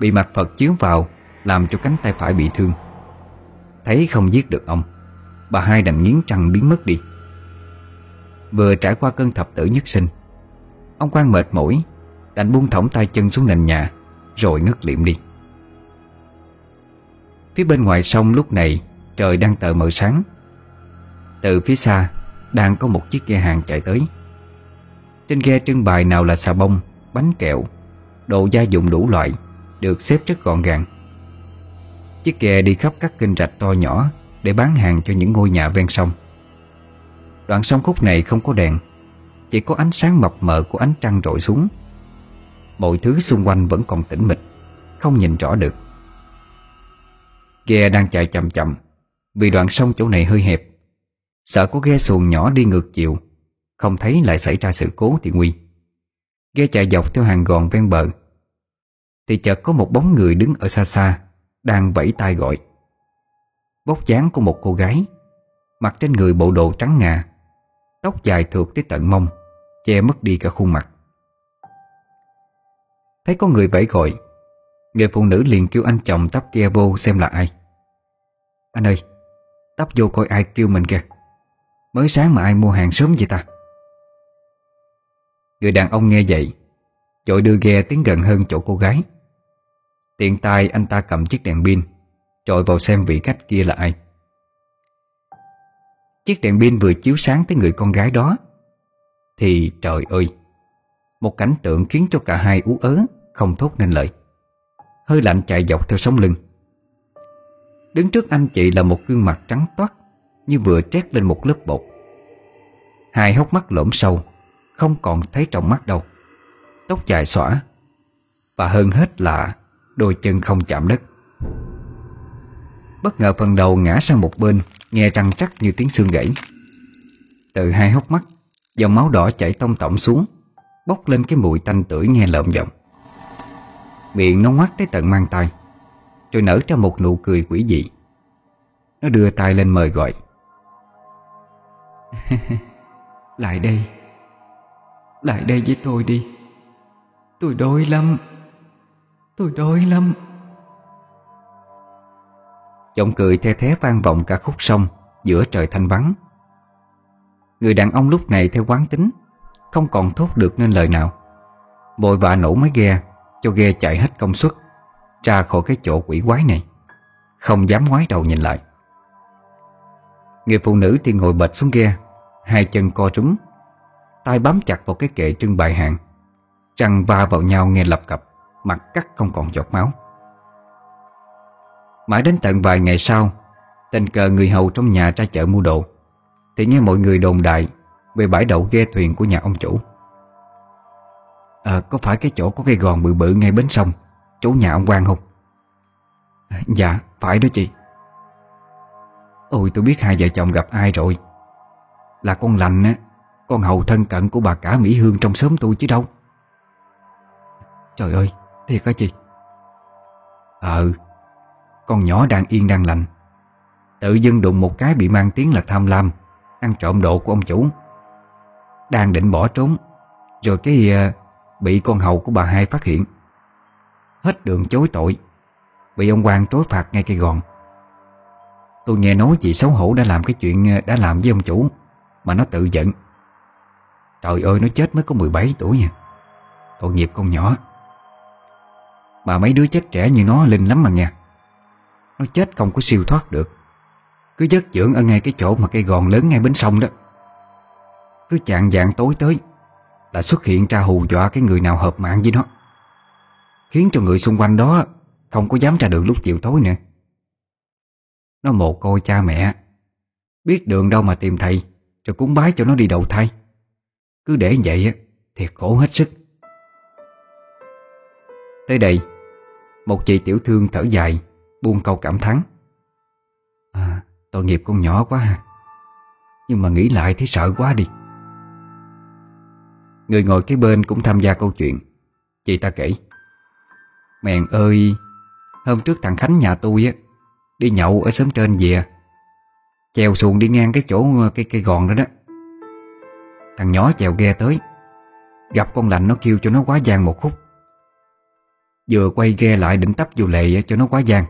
Speaker 1: Bị mặt Phật chiếu vào làm cho cánh tay phải bị thương. Thấy không giết được ông, Bà hai đành nghiến răng biến mất đi. Vừa trải qua cơn thập tử nhất sinh, Ông quan mệt mỏi, Đành buông thõng tay chân xuống nền nhà, Rồi ngất liệm đi. Phía bên ngoài sông lúc này, Trời đang tờ mờ sáng. Từ phía xa, Đang có một chiếc ghe hàng chạy tới. Trên ghe trưng bày nào là xà bông, Bánh kẹo, Đồ gia dụng đủ loại, Được xếp rất gọn gàng. Chiếc ghe đi khắp các kênh rạch to nhỏ Để bán hàng cho những ngôi nhà ven sông. Đoạn sông khúc này không có đèn, Chỉ có ánh sáng mập mờ của ánh trăng rọi xuống. Mọi thứ xung quanh vẫn còn tĩnh mịch, Không nhìn rõ được. Ghe đang chạy chậm chậm, Vì đoạn sông chỗ này hơi hẹp. Sợ có ghe xuồng nhỏ đi ngược chiều, Không thấy lại xảy ra sự cố thì nguy. Ghe chạy dọc theo hàng gòn ven bờ, Thì chợt có một bóng người đứng ở xa xa. Đang vẫy tay gọi. Bóc dáng của một cô gái, Mặc trên người bộ đồ trắng ngà, Tóc dài thượt tới tận mông, Che mất đi cả khuôn mặt. Thấy có người vẫy gọi, Người phụ nữ liền kêu anh chồng tắp ghe vô xem là ai. Anh ơi, Tắp vô coi ai kêu mình kìa. Mới sáng mà ai mua hàng sớm vậy ta? Người đàn ông nghe vậy, Chội đưa ghe tiến gần hơn chỗ cô gái. Tiện tay anh ta cầm chiếc đèn pin, Trội vào xem vị khách kia là ai. Chiếc đèn pin vừa chiếu sáng tới người con gái đó. Thì trời ơi, Một cảnh tượng khiến cho cả hai ú ớ, Không thốt nên lời. Hơi lạnh chạy dọc theo sống lưng. Đứng trước anh chị là một gương mặt trắng toát, Như vừa trét lên một lớp bột. Hai hốc mắt lõm sâu, Không còn thấy trong mắt đâu. Tóc dài xõa, Và hơn hết là Đôi chân không chạm đất. Bất ngờ phần đầu ngã sang một bên, Nghe trăng trắc như tiếng xương gãy. Từ hai hốc mắt, Dòng máu đỏ chảy tông tổng xuống, Bốc lên cái mùi tanh tưởi nghe lợm giọng. Miệng nó ngoắt tới tận mang tay Rồi nở ra một nụ cười quỷ dị. Nó đưa tay lên mời gọi. *laughs* Lại đây Lại đây với tôi đi. Tôi đói lắm. Tôi đói lắm. Giọng cười the thế vang vọng cả khúc sông, Giữa trời thanh vắng. Người đàn ông lúc này theo quán tính, Không còn thốt được nên lời nào. Bội vã nổ máy ghe, Cho ghe chạy hết công suất, Ra khỏi cái chỗ quỷ quái này. Không dám ngoái đầu nhìn lại. Người phụ nữ thì ngồi bệt xuống ghe, Hai chân co trúng tay bám chặt vào cái kệ trưng bày hàng. Răng va vào nhau nghe lập cập. Mặt cắt không còn giọt máu. Mãi đến tận vài ngày sau Tình cờ người hầu trong nhà ra chợ mua đồ Thì nghe mọi người đồn đại Về bãi đậu ghe thuyền của nhà ông chủ. À có phải cái chỗ có cây gòn bự bự ngay bến sông Chỗ nhà ông Quang không? À, Dạ phải đó chị. Ôi tôi biết hai vợ chồng gặp ai rồi. Là con lành á Con hầu thân cận của bà cả Mỹ Hương trong xóm tôi chứ đâu. Trời ơi Thiệt hả chị? Ờ Con nhỏ đang yên đang lành. Tự dưng đụng một cái bị mang tiếng là tham lam Ăn trộm đồ của ông chủ. Đang định bỏ trốn Rồi cái uh, Bị con hầu của bà hai phát hiện. Hết đường chối tội Bị ông quan trối phạt ngay cây gòn. Tôi nghe nói chị xấu hổ đã làm cái chuyện ờ, Đã làm với ông chủ Mà nó tự giận. Trời ơi nó chết mới có 17 tuổi nha Tội nghiệp con nhỏ. Mà mấy đứa chết trẻ như nó linh lắm mà nha Nó chết không có siêu thoát được. Cứ giấc dưỡng ở ngay cái chỗ mà cây gòn lớn ngay bến sông đó. Cứ chạng dạng tối tới Là xuất hiện ra hù dọa cái người nào hợp mạng với nó. Khiến cho người xung quanh đó Không có dám ra đường lúc chiều tối nữa. Nó mồ côi cha mẹ. Biết đường đâu mà tìm thầy, Rồi cúng bái cho nó đi đầu thai. Cứ để vậy thì khổ hết sức. Tới đây. Một chị tiểu thương thở dài, Buông câu cảm thán. À tội nghiệp con nhỏ quá ha. Nhưng mà nghĩ lại thấy sợ quá đi. Người ngồi kế bên cũng tham gia câu chuyện. Chị ta kể. Mèn ơi, Hôm trước thằng Khánh nhà tôi á, Đi nhậu ở xóm trên về. Chèo xuồng đi ngang cái chỗ cây cây gòn đó đó. Thằng nhỏ chèo ghe tới. Gặp con lạnh nó kêu cho nó quá gian một khúc. Vừa quay ghe lại định tấp vô lệ cho nó quá gian.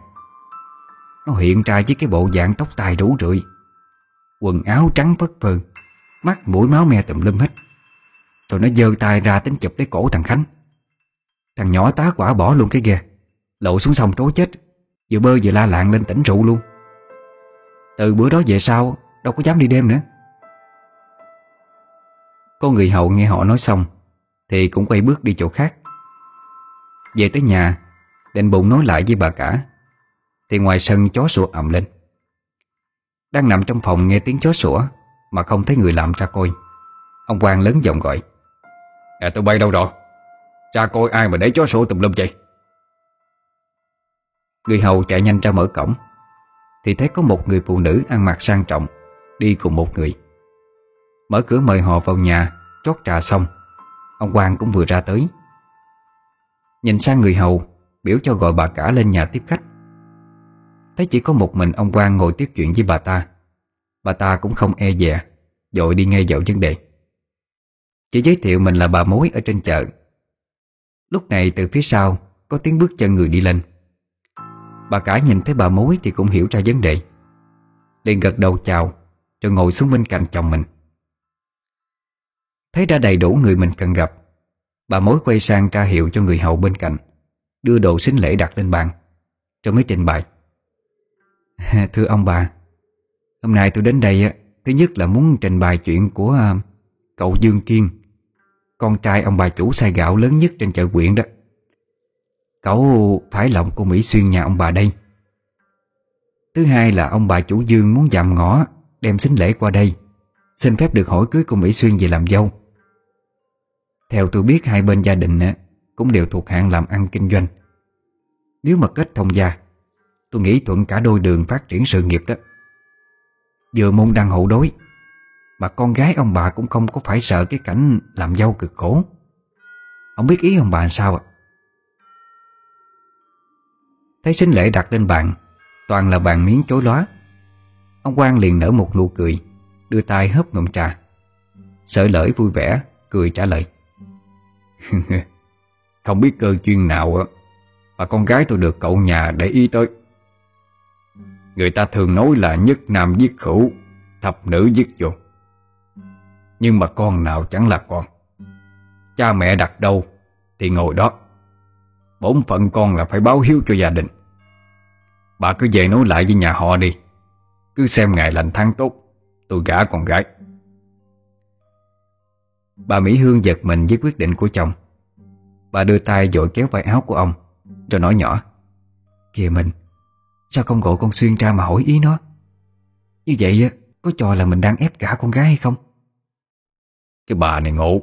Speaker 1: Nó hiện ra với cái bộ dạng tóc tai rủ rượi, Quần áo trắng phất phơ, Mắt mũi máu me tùm lum hết. Rồi nó giơ tay ra tính chụp lấy cổ thằng Khánh. Thằng nhỏ tá quả bỏ luôn cái ghe, Lộ xuống sông trối chết, Vừa bơi vừa la lạng lên tỉnh rượu luôn. Từ bữa đó về sau, Đâu có dám đi đêm nữa. Có người hậu nghe họ nói xong, Thì cũng quay bước đi chỗ khác. Về tới nhà Định bụng nói lại với bà cả. Thì ngoài sân chó sủa ầm lên. Đang nằm trong phòng nghe tiếng chó sủa Mà không thấy người làm ra coi. Ông Quang lớn giọng gọi.
Speaker 2: À tôi bay đâu rồi? Ra coi ai mà để chó sổ tùm lum vậy?
Speaker 1: Người hầu chạy nhanh ra mở cổng. Thì thấy có một người phụ nữ ăn mặc sang trọng Đi cùng một người. Mở cửa mời họ vào nhà Chót trà xong. Ông Quang cũng vừa ra tới Nhìn sang người hầu, Biểu cho gọi bà cả lên nhà tiếp khách. Thấy chỉ có một mình ông Quang ngồi tiếp chuyện với bà ta Bà ta cũng không e dè, Dội đi ngay vào vấn đề. Chỉ giới thiệu mình là bà mối ở trên chợ. Lúc này từ phía sau Có tiếng bước chân người đi lên. Bà cả nhìn thấy bà mối thì cũng hiểu ra vấn đề. Liền gật đầu chào, Rồi ngồi xuống bên cạnh chồng mình. Thấy ra đầy đủ người mình cần gặp Bà mối quay sang ra hiệu cho người hầu bên cạnh, Đưa đồ xính lễ đặt lên bàn. Rồi mới trình bày, *laughs* Thưa ông bà, Hôm nay tôi đến đây Thứ nhất là muốn trình bày chuyện của à, Cậu Dương Kiên, Con trai ông bà chủ xay gạo lớn nhất trên chợ quyện đó. Cậu phải lòng cô Mỹ Xuyên nhà ông bà đây. Thứ hai là ông bà chủ Dương muốn dạm ngõ, Đem xính lễ qua đây. Xin phép được hỏi cưới cô Mỹ Xuyên về làm dâu. Theo tôi biết, hai bên gia đình Cũng đều thuộc hạng làm ăn kinh doanh. Nếu mà kết thông gia, Tôi nghĩ thuận cả đôi đường phát triển sự nghiệp đó. Vừa môn đăng hậu đối, Mà con gái ông bà cũng không có phải sợ cái cảnh làm dâu cực khổ. Không biết ý ông bà sao ạ? Thấy sinh lễ đặt lên bàn, Toàn là bàn miếng chối lóa. Ông Quang liền nở một nụ cười, Đưa tay hớp ngụm trà. Sợ lỡi vui vẻ, Cười trả lời. *laughs*
Speaker 2: Không biết cơ duyên nào Mà con gái tôi được cậu nhà để ý tới. Người ta thường nói là nhất nam giết khẩu Thập nữ giết vô. Nhưng mà con nào chẳng là con. Cha mẹ đặt đâu Thì ngồi đó. Bổn phận con là phải báo hiếu cho gia đình. Bà cứ về nói lại với nhà họ đi. Cứ xem ngày lành tháng tốt, Tôi gả con gái.
Speaker 1: Bà Mỹ Hương giật mình với quyết định của chồng. Bà đưa tay dội kéo vai áo của ông, Rồi nói nhỏ, Kìa mình, Sao không gọi con Xuyên ra mà hỏi ý nó? Như vậy có cho là mình đang ép cả con gái hay không?
Speaker 2: Cái bà này ngộ.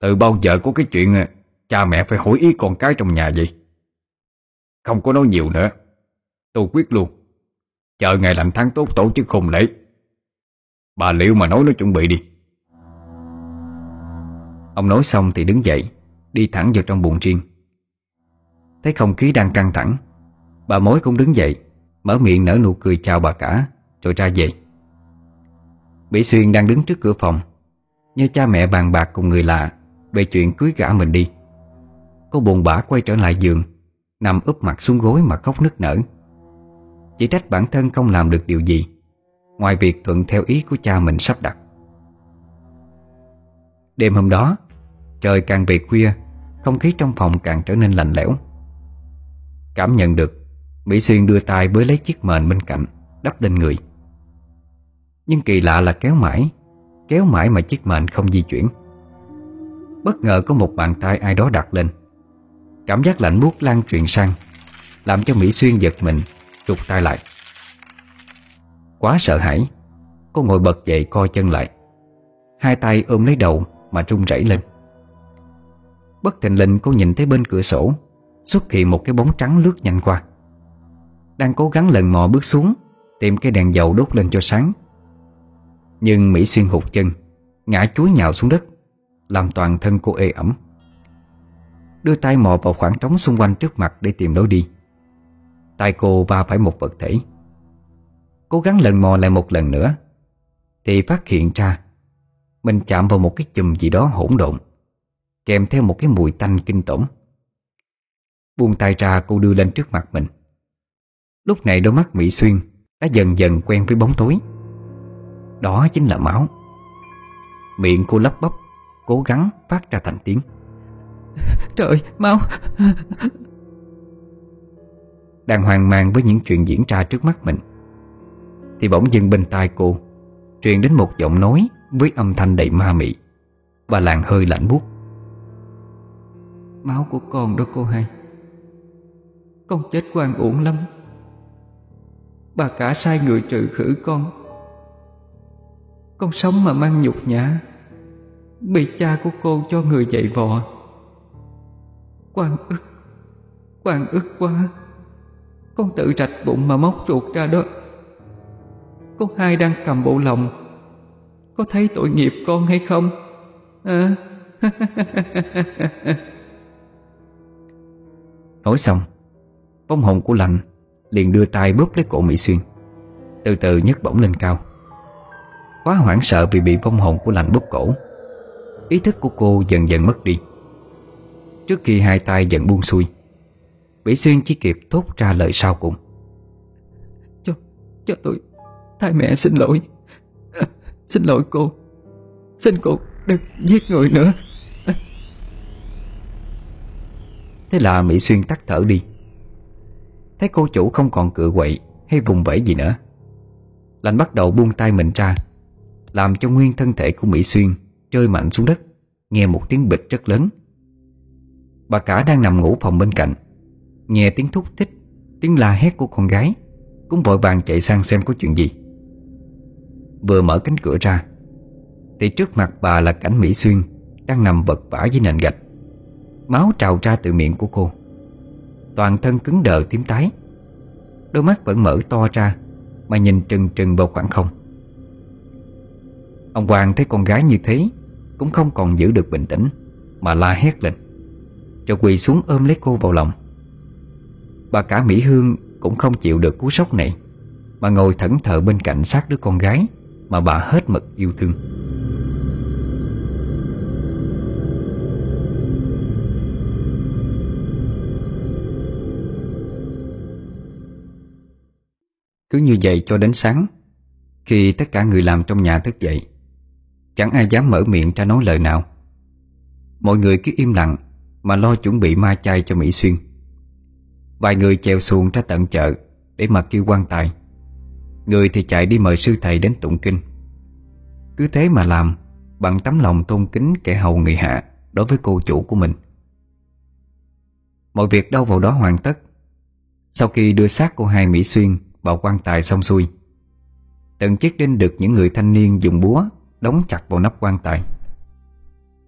Speaker 2: Từ bao giờ có cái chuyện à, Cha mẹ phải hỏi ý con cái trong nhà vậy? Không có nói nhiều nữa. Tôi quyết luôn. Chờ ngày lành tháng tốt tổ chức hôn lễ. Bà liệu mà nói nó chuẩn bị đi.
Speaker 1: Ông nói xong thì đứng dậy, Đi thẳng vào trong buồng riêng. Thấy không khí đang căng thẳng, Bà mối cũng đứng dậy, Mở miệng nở nụ cười chào bà cả, Rồi ra về. Mỹ Xuyên đang đứng trước cửa phòng Như cha mẹ bàn bạc cùng người lạ Về chuyện cưới gã mình đi. Cô buồn bã quay trở lại giường, Nằm úp mặt xuống gối mà khóc nức nở. Chỉ trách bản thân không làm được điều gì, Ngoài việc thuận theo ý của cha mình sắp đặt. Đêm hôm đó Trời càng về khuya, Không khí trong phòng càng trở nên lạnh lẽo. Cảm nhận được, Mỹ Xuyên đưa tay bới lấy chiếc mền bên cạnh, Đắp lên người. Nhưng kỳ lạ là kéo mãi Kéo mãi mà chiếc mền không di chuyển. Bất ngờ có một bàn tay ai đó đặt lên. Cảm giác lạnh buốt lan truyền sang, Làm cho Mỹ Xuyên giật mình, Rụt tay lại. Quá sợ hãi, Cô ngồi bật dậy co chân lại. Hai tay ôm lấy đầu mà run rẩy lên. Bất thình lình cô nhìn thấy bên cửa sổ, Xuất hiện một cái bóng trắng lướt nhanh qua. Đang cố gắng lần mò bước xuống, Tìm cái đèn dầu đốt lên cho sáng. Nhưng Mỹ Xuyên hụt chân, Ngã chuối nhào xuống đất, Làm toàn thân cô ê ẩm. Đưa tay mò vào khoảng trống xung quanh trước mặt Để tìm lối đi. Tay cô va phải một vật thể. Cố gắng lần mò lại một lần nữa, Thì phát hiện ra Mình chạm vào một cái chùm gì đó hỗn độn. Kèm theo một cái mùi tanh kinh tởm. Buông tay ra cô đưa lên trước mặt mình. Lúc này đôi mắt Mỹ Xuyên Đã dần dần quen với bóng tối. Đó chính là máu. Miệng cô lắp bắp Cố gắng phát ra thành tiếng. *laughs* Trời, máu. *laughs* Đang hoang mang với những chuyện diễn ra trước mắt mình Thì bỗng dưng bên tai cô Truyền đến một giọng nói Với âm thanh đầy ma mị Và làn hơi lạnh buốt Máu của con đó cô hai. Con chết quan uổng lắm. Bà cả sai người trừ khử con. Con sống mà mang nhục nhã, Bị cha của cô cho người dạy vò.
Speaker 3: Quan ức Quan ức quá. Con tự rạch bụng mà móc ruột ra đó. Cô hai đang cầm bộ lòng. Có thấy tội nghiệp con hay không? À? *laughs*
Speaker 1: Nói xong bóng hồn của lành liền đưa tay bóp lấy cổ Mỹ Xuyên. Từ từ nhấc bổng lên cao. Quá hoảng sợ vì bị bông hồn của lành bóp cổ. Ý thức của cô dần dần mất đi. Trước khi hai tay dần buông xuôi Mỹ Xuyên chỉ kịp thốt ra lời sau cùng.
Speaker 3: Cho, cho tôi. Thai mẹ xin lỗi. À, *laughs* Xin lỗi cô. Xin cô đừng giết người nữa.
Speaker 1: Thế là Mỹ Xuyên tắt thở đi. Thấy cô chủ không còn cựa quậy Hay vùng vẫy gì nữa, Lành bắt đầu buông tay mình ra, Làm cho nguyên thân thể của Mỹ Xuyên Rơi mạnh xuống đất, Nghe một tiếng bịch rất lớn. Bà cả đang nằm ngủ phòng bên cạnh, Nghe tiếng thúc thích, Tiếng la hét của con gái, Cũng vội vàng chạy sang xem có chuyện gì. Vừa mở cánh cửa ra, Thì trước mặt bà là cảnh Mỹ Xuyên Đang nằm vật vả dưới nền gạch. Máu trào ra từ miệng của cô. Toàn thân cứng đờ tím tái. Đôi mắt vẫn mở to ra, Mà nhìn trừng trừng vào khoảng không. Ông Hoàng thấy con gái như thế, Cũng không còn giữ được bình tĩnh, Mà la hét lên. Rồi quỳ xuống ôm lấy cô vào lòng. Bà cả Mỹ Hương Cũng không chịu được cú sốc này, Mà ngồi thẫn thờ bên cạnh sát đứa con gái Mà bà hết mực yêu thương. Cứ như vậy cho đến sáng, Khi tất cả người làm trong nhà thức dậy, Chẳng ai dám mở miệng ra nói lời nào. Mọi người cứ im lặng Mà lo chuẩn bị ma chay cho Mỹ Xuyên. Vài người chèo xuồng ra tận chợ Để mà kêu quan tài. Người thì chạy đi mời sư thầy đến tụng kinh. Cứ thế mà làm, Bằng tấm lòng tôn kính kẻ hầu người hạ Đối với cô chủ của mình. Mọi việc đâu vào đó hoàn tất. Sau khi đưa xác của hai Mỹ Xuyên vào quan tài xong xuôi. Từng chiếc đinh được những người thanh niên dùng búa Đóng chặt vào nắp quan tài.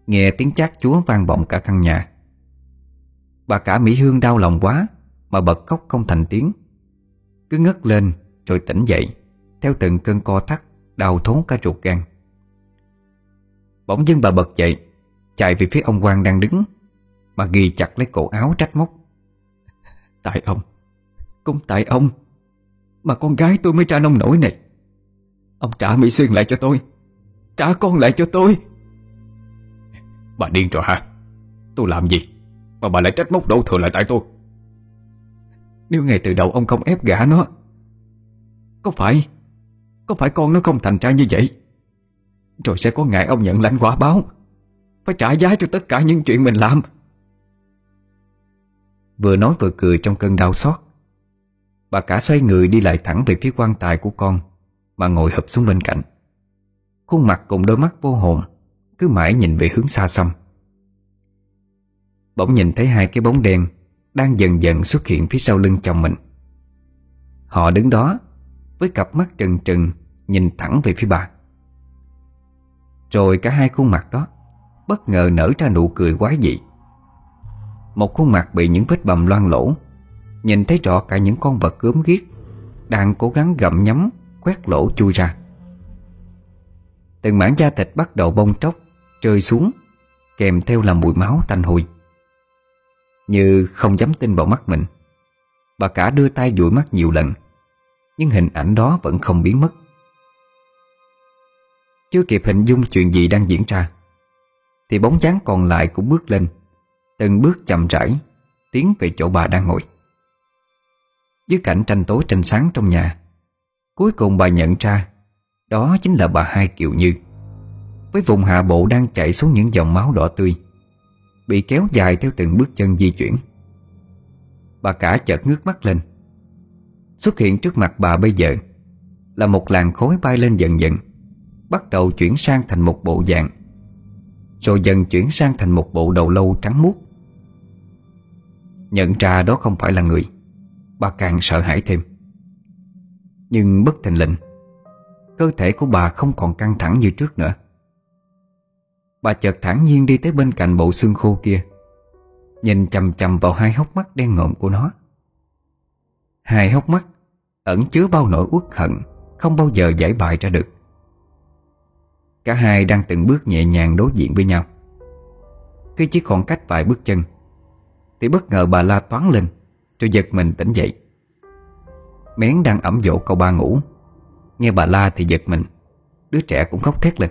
Speaker 1: Nghe tiếng chát chúa vang vọng cả căn nhà. Bà cả Mỹ Hương đau lòng quá Mà bật khóc không thành tiếng. Cứ ngất lên rồi tỉnh dậy, Theo từng cơn co thắt, Đau thốn cả ruột gan. Bỗng dưng bà bật dậy, Chạy về phía ông Quang đang đứng, Mà ghi chặt lấy cổ áo trách móc. *laughs*
Speaker 3: Tại ông, Cũng tại ông. Mà con gái tôi mới ra nông nổi này. Ông trả Mỹ Xuyên lại cho tôi. Trả con lại cho tôi.
Speaker 2: Bà điên rồi hả? Tôi làm gì? Mà bà lại trách móc đổ thừa lại tại tôi.
Speaker 3: Nếu ngày từ đầu ông không ép gã nó, Có phải Có phải con nó không thành ra như vậy? Rồi sẽ có ngày ông nhận lãnh quả báo, Phải trả giá cho tất cả những chuyện mình làm.
Speaker 1: Vừa nói vừa cười trong cơn đau xót. Bà cả xoay người đi lại thẳng về phía quan tài của con, Mà ngồi hụp xuống bên cạnh. Khuôn mặt cùng đôi mắt vô hồn, Cứ mãi nhìn về hướng xa xăm. Bỗng nhìn thấy hai cái bóng đen Đang dần dần xuất hiện phía sau lưng chồng mình. Họ đứng đó, Với cặp mắt trừng trừng, Nhìn thẳng về phía bà. Rồi cả hai khuôn mặt đó, Bất ngờ nở ra nụ cười quái dị. Một khuôn mặt bị những vết bầm loang lỗ Nhìn thấy rõ cả những con vật gớm ghiếc, Đang cố gắng gặm nhấm, Quét lỗ chui ra. Từng mảng da thịt bắt đầu bong tróc Rơi xuống, Kèm theo là mùi máu tanh hôi. Như không dám tin vào mắt mình, Bà cả đưa tay dụi mắt nhiều lần, Nhưng hình ảnh đó vẫn không biến mất. Chưa kịp hình dung chuyện gì đang diễn ra, Thì bóng dáng còn lại cũng bước lên, Từng bước chậm rãi Tiến về chỗ bà đang ngồi. Dưới cảnh tranh tối tranh sáng trong nhà, Cuối cùng bà nhận ra Đó chính là bà hai Kiều Như. Với vùng hạ bộ đang chảy xuống những dòng máu đỏ tươi, Bị kéo dài theo từng bước chân di chuyển. Bà cả chợt ngước mắt lên. Xuất hiện trước mặt bà bây giờ Là một làn khối bay lên dần dần, Bắt đầu chuyển sang thành một bộ dạng, Rồi dần chuyển sang thành một bộ đầu lâu trắng muốt. Nhận ra đó không phải là người. Bà càng sợ hãi thêm. Nhưng bất thình lình, Cơ thể của bà không còn căng thẳng như trước nữa. Bà chợt thản nhiên đi tới bên cạnh bộ xương khô kia, Nhìn chầm chầm vào hai hốc mắt đen ngộm của nó. Hai hốc mắt Ẩn chứa bao nỗi uất hận Không bao giờ giải bài ra được. Cả hai đang từng bước nhẹ nhàng đối diện với nhau. Khi chỉ còn cách vài bước chân, Thì bất ngờ bà la toán lên. Tôi giật mình tỉnh dậy. Mén đang ẩm dỗ cậu ba ngủ. Nghe bà la thì giật mình. Đứa trẻ cũng khóc thét lên.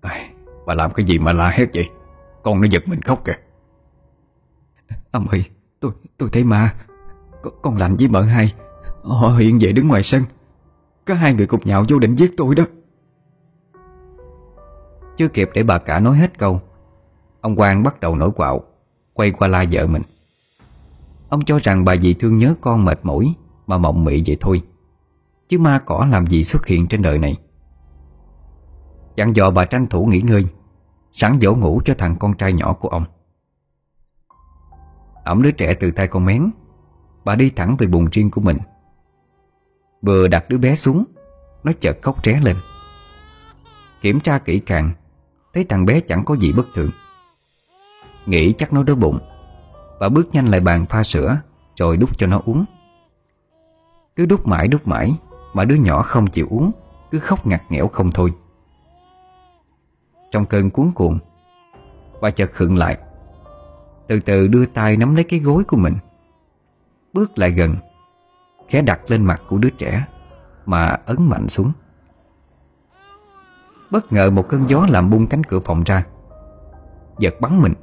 Speaker 2: À, Bà làm cái gì mà la hét vậy? Con nó giật mình khóc kìa.
Speaker 3: Ông ơi Tôi tôi thấy ma. Con, con lạnh với mợ hai. Họ hiện về đứng ngoài sân. Có hai người cùng nhạo vô định giết tôi đó.
Speaker 1: Chưa kịp để bà cả nói hết câu Ông Quang bắt đầu nổi quạo Quay qua la vợ mình. Ông cho rằng bà dì thương nhớ con mệt mỏi Mà mộng mị vậy thôi. Chứ ma cỏ làm gì xuất hiện trên đời này? Dặn dò bà tranh thủ nghỉ ngơi, Sẵn dỗ ngủ cho thằng con trai nhỏ của ông. Ẩm đứa trẻ từ tay con mén, Bà đi thẳng về buồng riêng của mình. Vừa đặt đứa bé xuống, Nó chợt khóc ré lên. Kiểm tra kỹ càng, Thấy thằng bé chẳng có gì bất thường. Nghĩ chắc nó đói bụng. Bà bước nhanh lại bàn pha sữa, Rồi đút cho nó uống. Cứ đút mãi đút mãi, Mà đứa nhỏ không chịu uống, Cứ khóc ngặt nghẽo không thôi. Trong cơn cuốn cuộn Bà chợt khựng lại, Từ từ đưa tay nắm lấy cái gối của mình, Bước lại gần, Khẽ đặt lên mặt của đứa trẻ, Mà ấn mạnh xuống. Bất ngờ một cơn gió làm bung cánh cửa phòng ra, Giật bắn mình,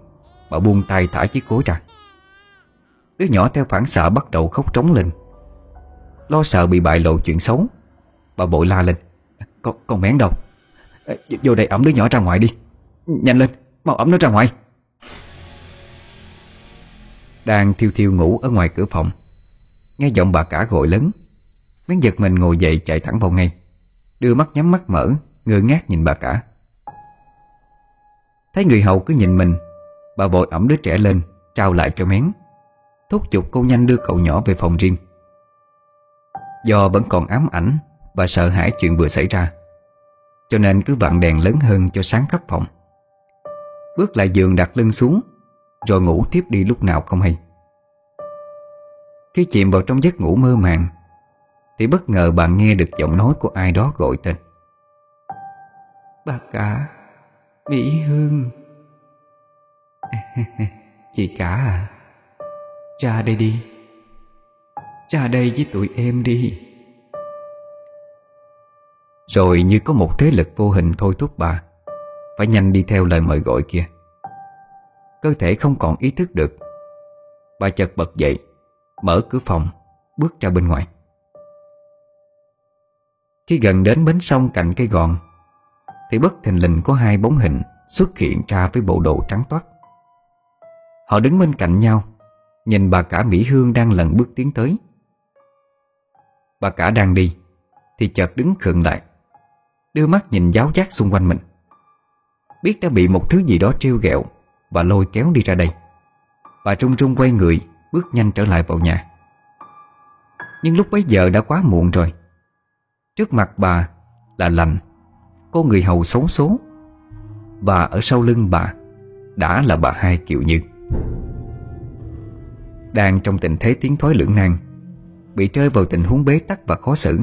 Speaker 1: Bà buông tay thả chiếc gối ra. Đứa nhỏ theo phản xạ bắt đầu khóc trống lên. Lo sợ bị bại lộ chuyện xấu Bà bội la lên. Con, con mén đâu. Vô đây ẩm đứa nhỏ ra ngoài đi. Nhanh lên, mau ẩm nó ra ngoài. Đang thiêu thiêu ngủ ở ngoài cửa phòng Nghe giọng bà cả gọi lớn. Miếng giật mình ngồi dậy chạy thẳng vào ngay Đưa mắt nhắm mắt mở Ngơ ngác nhìn bà cả. Thấy người hầu cứ nhìn mình Bà vội ẩm đứa trẻ lên Trao lại cho mén. Thúc giục cô nhanh đưa cậu nhỏ về phòng riêng. Do vẫn còn ám ảnh Và sợ hãi chuyện vừa xảy ra, Cho nên cứ vặn đèn lớn hơn cho sáng khắp phòng. Bước lại giường đặt lưng xuống, Rồi ngủ tiếp đi lúc nào không hay. Khi chìm vào trong giấc ngủ mơ màng, Thì bất ngờ bạn nghe được giọng nói của ai đó gọi tên.
Speaker 3: Bà cả Mỹ Hương. *laughs* Chị cả à? Ra đây đi. Ra đây với tụi em đi.
Speaker 1: Rồi như có một thế lực vô hình thôi thúc bà, Phải nhanh đi theo lời mời gọi kia. Cơ thể không còn ý thức được. Bà chợt bật dậy, Mở cửa phòng, Bước ra bên ngoài. Khi gần đến bến sông cạnh cây gòn, Thì bất thình lình có hai bóng hình Xuất hiện ra với bộ đồ trắng toát. Họ đứng bên cạnh nhau Nhìn bà cả Mỹ Hương đang lần bước tiến tới. Bà cả đang đi, Thì chợt đứng khựng lại, Đưa mắt nhìn giáo giác xung quanh mình. Biết đã bị một thứ gì đó trêu ghẹo Và lôi kéo đi ra đây. Bà trung trung quay người, Bước nhanh trở lại vào nhà. Nhưng lúc bấy giờ đã quá muộn rồi. Trước mặt bà là lành, Cô người hầu xấu số Và ở sau lưng bà Đã là bà hai Kiều Như. Đang trong tình thế tiến thoái lưỡng nan, Bị rơi vào tình huống bế tắc và khó xử.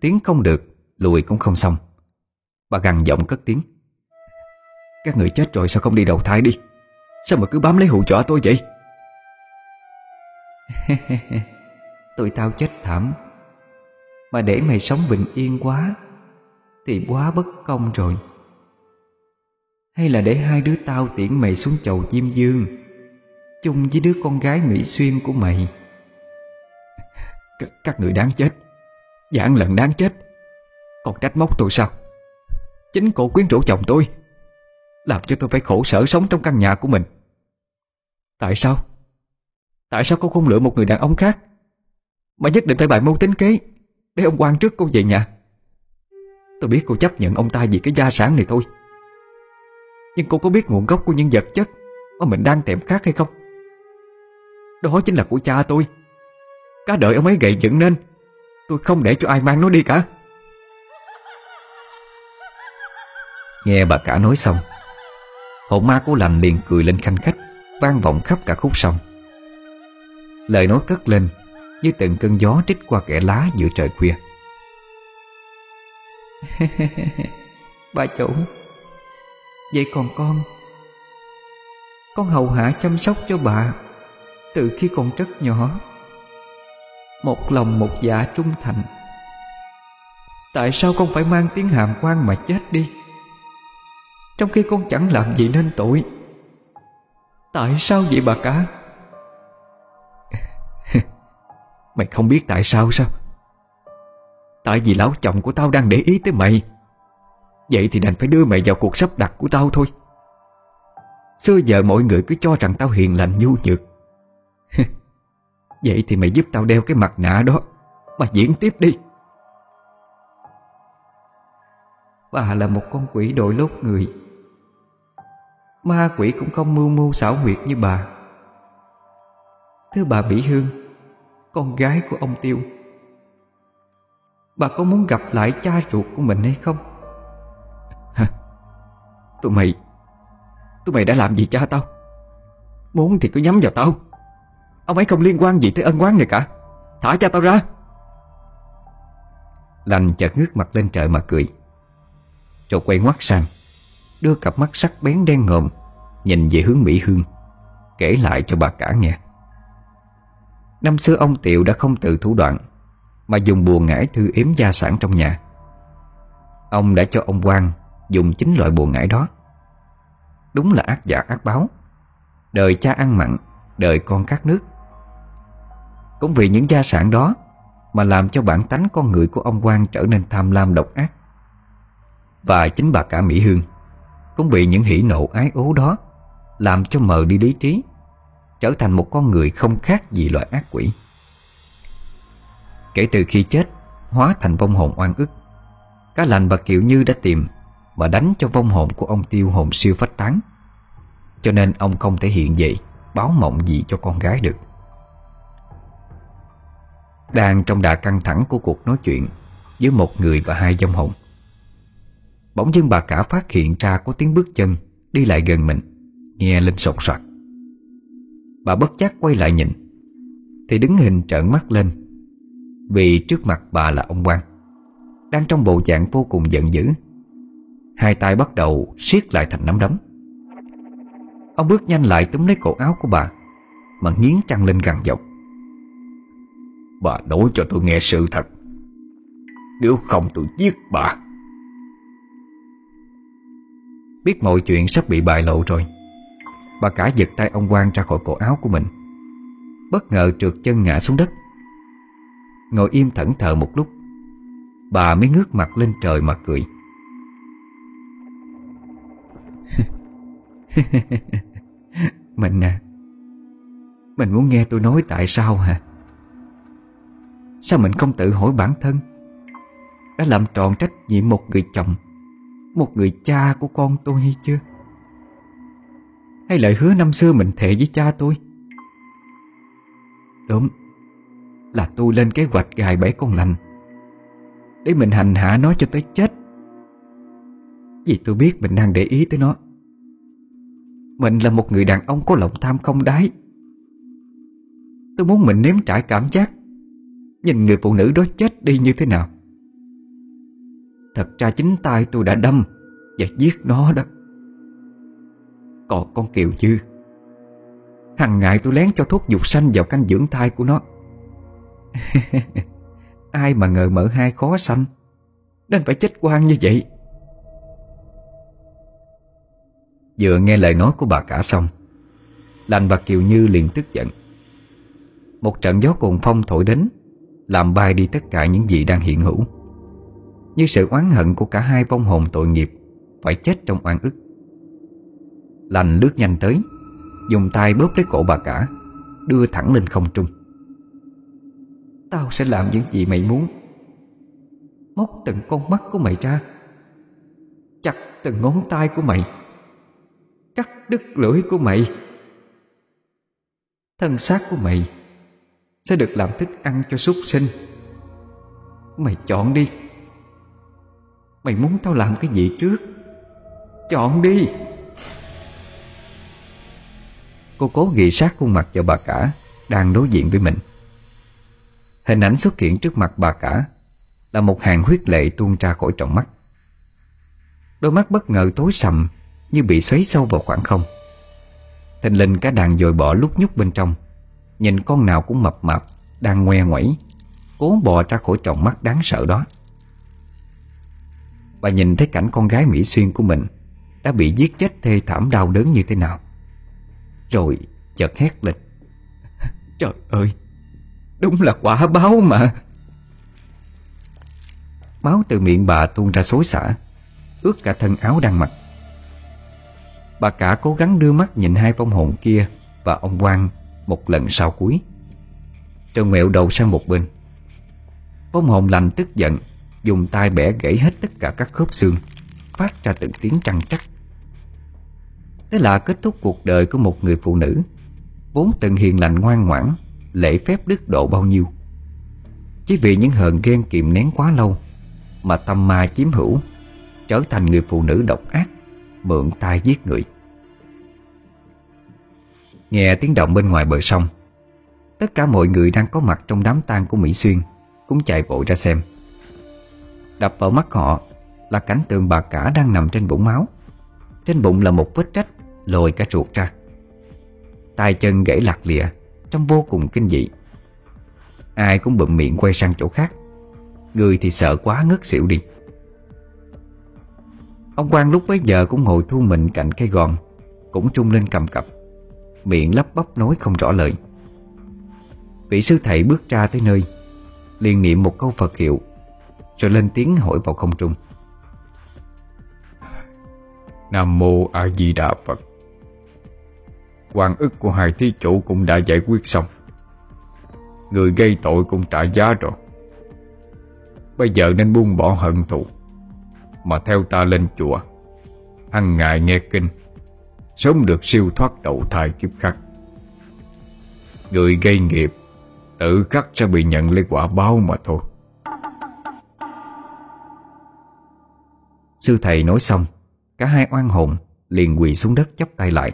Speaker 1: Tiến không được, Lùi cũng không xong. Bà gằn giọng cất tiếng. Các người chết rồi sao không đi đầu thai đi? Sao mà cứ bám lấy hụ dọa tôi vậy? *laughs* Tụi tao chết thảm. Mà để mày sống bình yên quá, Thì quá bất công rồi. Hay là để hai đứa tao tiễn mày xuống chầu chim Dương? Chung với đứa con gái Mỹ Xuyên của mày. C Các người đáng chết. Giảng lần đáng chết. Còn trách móc tôi sao? Chính cổ quyến rũ chồng tôi, Làm cho tôi phải khổ sở sống trong căn nhà của mình. Tại sao? Tại sao cô không lựa một người đàn ông khác? Mà nhất định phải bài mưu tính kế Để ông quan trước cô về nhà. Tôi biết cô chấp nhận ông ta vì cái gia sản này thôi. Nhưng cô có biết nguồn gốc của những vật chất Mà mình đang tiệm khát hay không? Đó chính là của cha tôi. Cả đời ông ấy gậy dựng nên. Tôi không để cho ai mang nó đi cả. Nghe bà cả nói xong Hồn ma của lành liền cười lên khanh khách, Vang vọng khắp cả khúc sông. Lời nói cất lên Như từng cơn gió trích qua kẽ lá giữa trời khuya. *laughs*
Speaker 3: Bà chủ, Vậy còn con? Con hầu hạ chăm sóc cho bà. Từ khi còn rất nhỏ, Một lòng một dạ trung thành. Tại sao con phải mang tiếng hàm quan mà chết đi? Trong khi con chẳng làm gì nên tội, Tại sao vậy bà cả? *laughs*
Speaker 1: Mày không biết tại sao sao? Tại vì lão chồng của tao đang để ý tới mày. Vậy thì đành phải đưa mày vào cuộc sắp đặt của tao thôi. Xưa giờ mọi người cứ cho rằng tao hiền lành nhu nhược. *laughs* Vậy thì mày giúp tao đeo cái mặt nạ đó, Mà diễn tiếp đi.
Speaker 3: Bà là một con quỷ đội lốt người. Ma quỷ cũng không mưu mưu xảo huyệt như bà. Thưa bà bỉ Hương Con gái của ông Tiêu. Bà có muốn gặp lại cha ruột của mình hay không?
Speaker 1: Hả? Tụi mày Tụi mày đã làm gì cha tao? Muốn thì cứ nhắm vào tao. Ông ấy không liên quan gì tới ân oán này cả. Thả cha tao ra. Lành chợt ngước mặt lên trời mà cười. Rồi quay ngoắt sang, Đưa cặp mắt sắc bén đen ngòm, Nhìn về hướng Mỹ Hương, Kể lại cho bà cả nghe. Năm xưa ông Tiệu đã không tự thủ đoạn, Mà dùng bùa ngải thư yếm gia sản trong nhà. Ông đã cho ông Quang Dùng chính loại bùa ngải đó. Đúng là ác giả ác báo. Đời cha ăn mặn, Đời con cắt nước. Cũng vì những gia sản đó Mà làm cho bản tánh con người của ông Quang Trở nên tham lam độc ác. Và chính bà cả Mỹ Hương Cũng bị những hỉ nộ ái ố đó Làm cho mờ đi lý trí, Trở thành một con người không khác gì loại ác quỷ. Kể từ khi chết, Hóa thành vong hồn oan ức, Cá lành và Kiều Như đã tìm Và đánh cho vong hồn của ông Tiêu hồn siêu phách tán. Cho nên ông không thể hiện về Báo mộng gì cho con gái được. Đang trong đà căng thẳng của cuộc nói chuyện Giữa một người và hai dông hồn. Bỗng dưng bà cả phát hiện ra Có tiếng bước chân đi lại gần mình, Nghe lên sột soạt. Bà bất giác quay lại nhìn, Thì đứng hình trợn mắt lên, Vì trước mặt bà là ông Quang, Đang trong bộ dạng vô cùng giận dữ. Hai tay bắt đầu siết lại thành nắm đấm. Ông bước nhanh lại túm lấy cổ áo của bà, Mà nghiến trăng lên gằn giọng. Bà nói cho tôi nghe sự thật. Nếu không tôi giết bà. Biết mọi chuyện sắp bị bại lộ rồi, Bà cả giật tay ông Quang ra khỏi cổ áo của mình. Bất ngờ trượt chân ngã xuống đất. Ngồi im thẫn thờ một lúc, Bà mới ngước mặt lên trời mà cười. *laughs* Mình à Mình muốn nghe tôi nói tại sao hả? Sao mình không tự hỏi bản thân? Đã làm trọn trách nhiệm một người chồng, Một người cha của con tôi hay chưa? Hay lời hứa năm xưa mình thệ với cha tôi? Đúng, Là tôi lên kế hoạch gài bẫy con lành, Để mình hành hạ nó cho tới chết. Vì tôi biết mình đang để ý tới nó. Mình là một người đàn ông có lòng tham không đáy. Tôi muốn mình nếm trải cảm giác Nhìn người phụ nữ đó chết đi như thế nào? Thật ra chính tay tôi đã đâm Và giết nó đó. Còn con Kiều Dư, Hằng ngày tôi lén cho thuốc dục sanh vào canh dưỡng thai của nó. *laughs* Ai mà ngờ mở hai khó sanh, Nên phải chết quan như vậy. Vừa nghe lời nói của bà cả xong, Lành và Kiều Như liền tức giận. Một trận gió cuồng phong thổi đến làm bay đi tất cả những gì đang hiện hữu. Như sự oán hận của cả hai vong hồn tội nghiệp Phải chết trong oan ức. Lành lướt nhanh tới, Dùng tay bóp lấy cổ bà cả, Đưa thẳng lên không trung.
Speaker 3: Tao sẽ làm những gì mày muốn. Móc từng con mắt của mày ra, Chặt từng ngón tay của mày, Cắt đứt lưỡi của mày, Thân xác của mày sẽ được làm thức ăn cho súc sinh. Mày chọn đi. Mày muốn tao làm cái gì trước? Chọn đi.
Speaker 1: Cô cố ghi sát khuôn mặt cho bà cả, Đang đối diện với mình. Hình ảnh xuất hiện trước mặt bà cả Là một hàng huyết lệ tuôn ra khỏi trọng mắt. Đôi mắt bất ngờ tối sầm Như bị xoáy sâu vào khoảng không. Thình linh cả đàn dồi bỏ lúc nhúc bên trong. Nhìn con nào cũng mập mập, Đang ngoe ngoẩy Cố bò ra khỏi tròng mắt đáng sợ đó. Bà nhìn thấy cảnh con gái Mỹ Xuyên của mình Đã bị giết chết thê thảm đau đớn như thế nào. Rồi chợt hét lên. *laughs* Trời ơi Đúng là quả báo mà. Máu từ miệng bà tuôn ra xối xả Ướt cả thân áo đang mặc. Bà cả cố gắng đưa mắt nhìn hai vong hồn kia Và ông Quang một lần sau cuối. Rồi ngẹo đầu sang một bên. Bóng hồn lành tức giận, Dùng tay bẻ gãy hết tất cả các khớp xương, Phát ra từng tiếng trăng chắc Thế là kết thúc cuộc đời của một người phụ nữ, Vốn từng hiền lành ngoan ngoãn, Lễ phép đức độ bao nhiêu. Chỉ vì những hờn ghen kiềm nén quá lâu Mà tâm ma chiếm hữu, Trở thành người phụ nữ độc ác, Mượn tay giết người. Nghe tiếng động bên ngoài bờ sông. Tất cả mọi người đang có mặt trong đám tang của Mỹ Xuyên Cũng chạy vội ra xem. Đập vào mắt họ Là cảnh tượng bà cả đang nằm trên bụng máu. Trên bụng là một vết trách Lồi cả ruột ra. Tay chân gãy lạc lịa trong vô cùng kinh dị. Ai cũng bụm miệng quay sang chỗ khác. Người thì sợ quá ngất xỉu đi. Ông Quang lúc bấy giờ cũng ngồi thu mình cạnh cây gòn, Cũng trung lên cầm cập. Miệng lắp bắp nói không rõ lời. Vị sư thầy bước ra tới nơi, liền niệm một câu Phật hiệu, Rồi lên tiếng hỏi vào không trung.
Speaker 2: Nam Mô A Di Đà Phật. Quan ức của hai thí chủ cũng đã giải quyết xong. Người gây tội cũng trả giá rồi. Bây giờ nên buông bỏ hận thù, Mà theo ta lên chùa hằng ngày nghe kinh. Sớm được siêu thoát đầu thai kiếp khắc Người gây nghiệp Tự khắc sẽ bị nhận lấy quả báo mà thôi.
Speaker 1: Sư thầy nói xong, Cả hai oan hồn liền quỳ xuống đất chắp tay lại.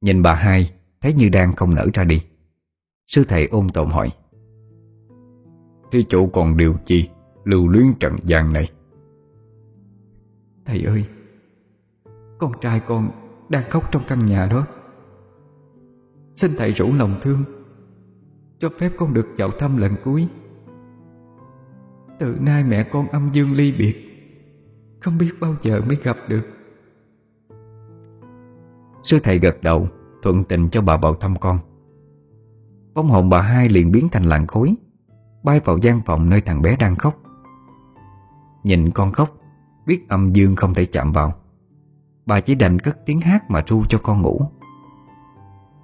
Speaker 1: Nhìn bà hai, Thấy như đang không nở ra đi. Sư thầy ôm tồn hỏi,
Speaker 2: Thí chủ còn điều chi Lưu luyến trần gian này?
Speaker 3: Thầy ơi, Con trai con đang khóc trong căn nhà đó. Xin thầy rủ lòng thương, Cho phép con được vào thăm lần cuối. Từ nay mẹ con âm dương ly biệt, Không biết bao giờ mới gặp được.
Speaker 1: Sư thầy gật đầu, Thuận tình cho bà vào thăm con. Bóng hồn bà hai liền biến thành làn khối Bay vào gian phòng nơi thằng bé đang khóc. Nhìn con khóc, Biết âm dương không thể chạm vào. Bà chỉ đành cất tiếng hát mà ru cho con ngủ.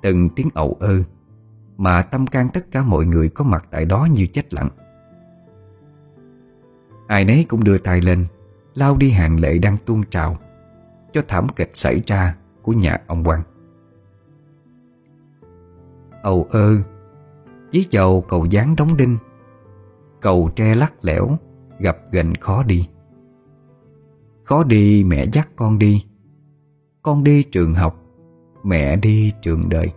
Speaker 1: Từng tiếng ẩu ơ, Mà tâm can tất cả mọi người có mặt tại đó như chết lặng. Ai nấy cũng đưa tay lên, Lao đi hàng lệ đang tuôn trào, Cho thảm kịch xảy ra của nhà ông Quang. Ầu ơ Dí dầu cầu dáng đóng đinh, Cầu tre lắc lẻo Gặp gành khó đi. Khó đi mẹ dắt con đi con đi trường học, Mẹ đi trường đời.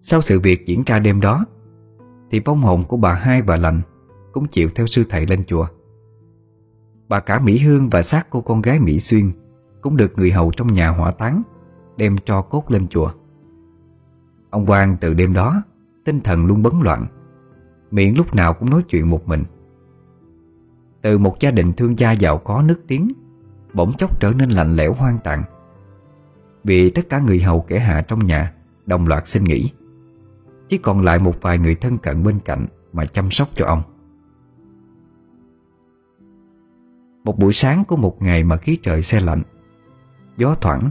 Speaker 1: Sau sự việc diễn ra đêm đó, Thì vong hồn của bà hai và lành Cũng chịu theo sư thầy lên chùa. Bà cả Mỹ Hương và xác cô con gái Mỹ Xuyên Cũng được người hầu trong nhà hỏa táng, Đem cho cốt lên chùa. Ông Quang từ đêm đó, Tinh thần luôn bấn loạn, Miệng lúc nào cũng nói chuyện một mình. Từ một gia đình thương gia giàu có nước tiếng Bỗng chốc trở nên lạnh lẽo hoang tàn. Vì tất cả người hầu kẻ hạ trong nhà, Đồng loạt xin nghỉ. Chỉ còn lại một vài người thân cận bên cạnh Mà chăm sóc cho ông. Một buổi sáng của một ngày mà khí trời xe lạnh, Gió thoảng,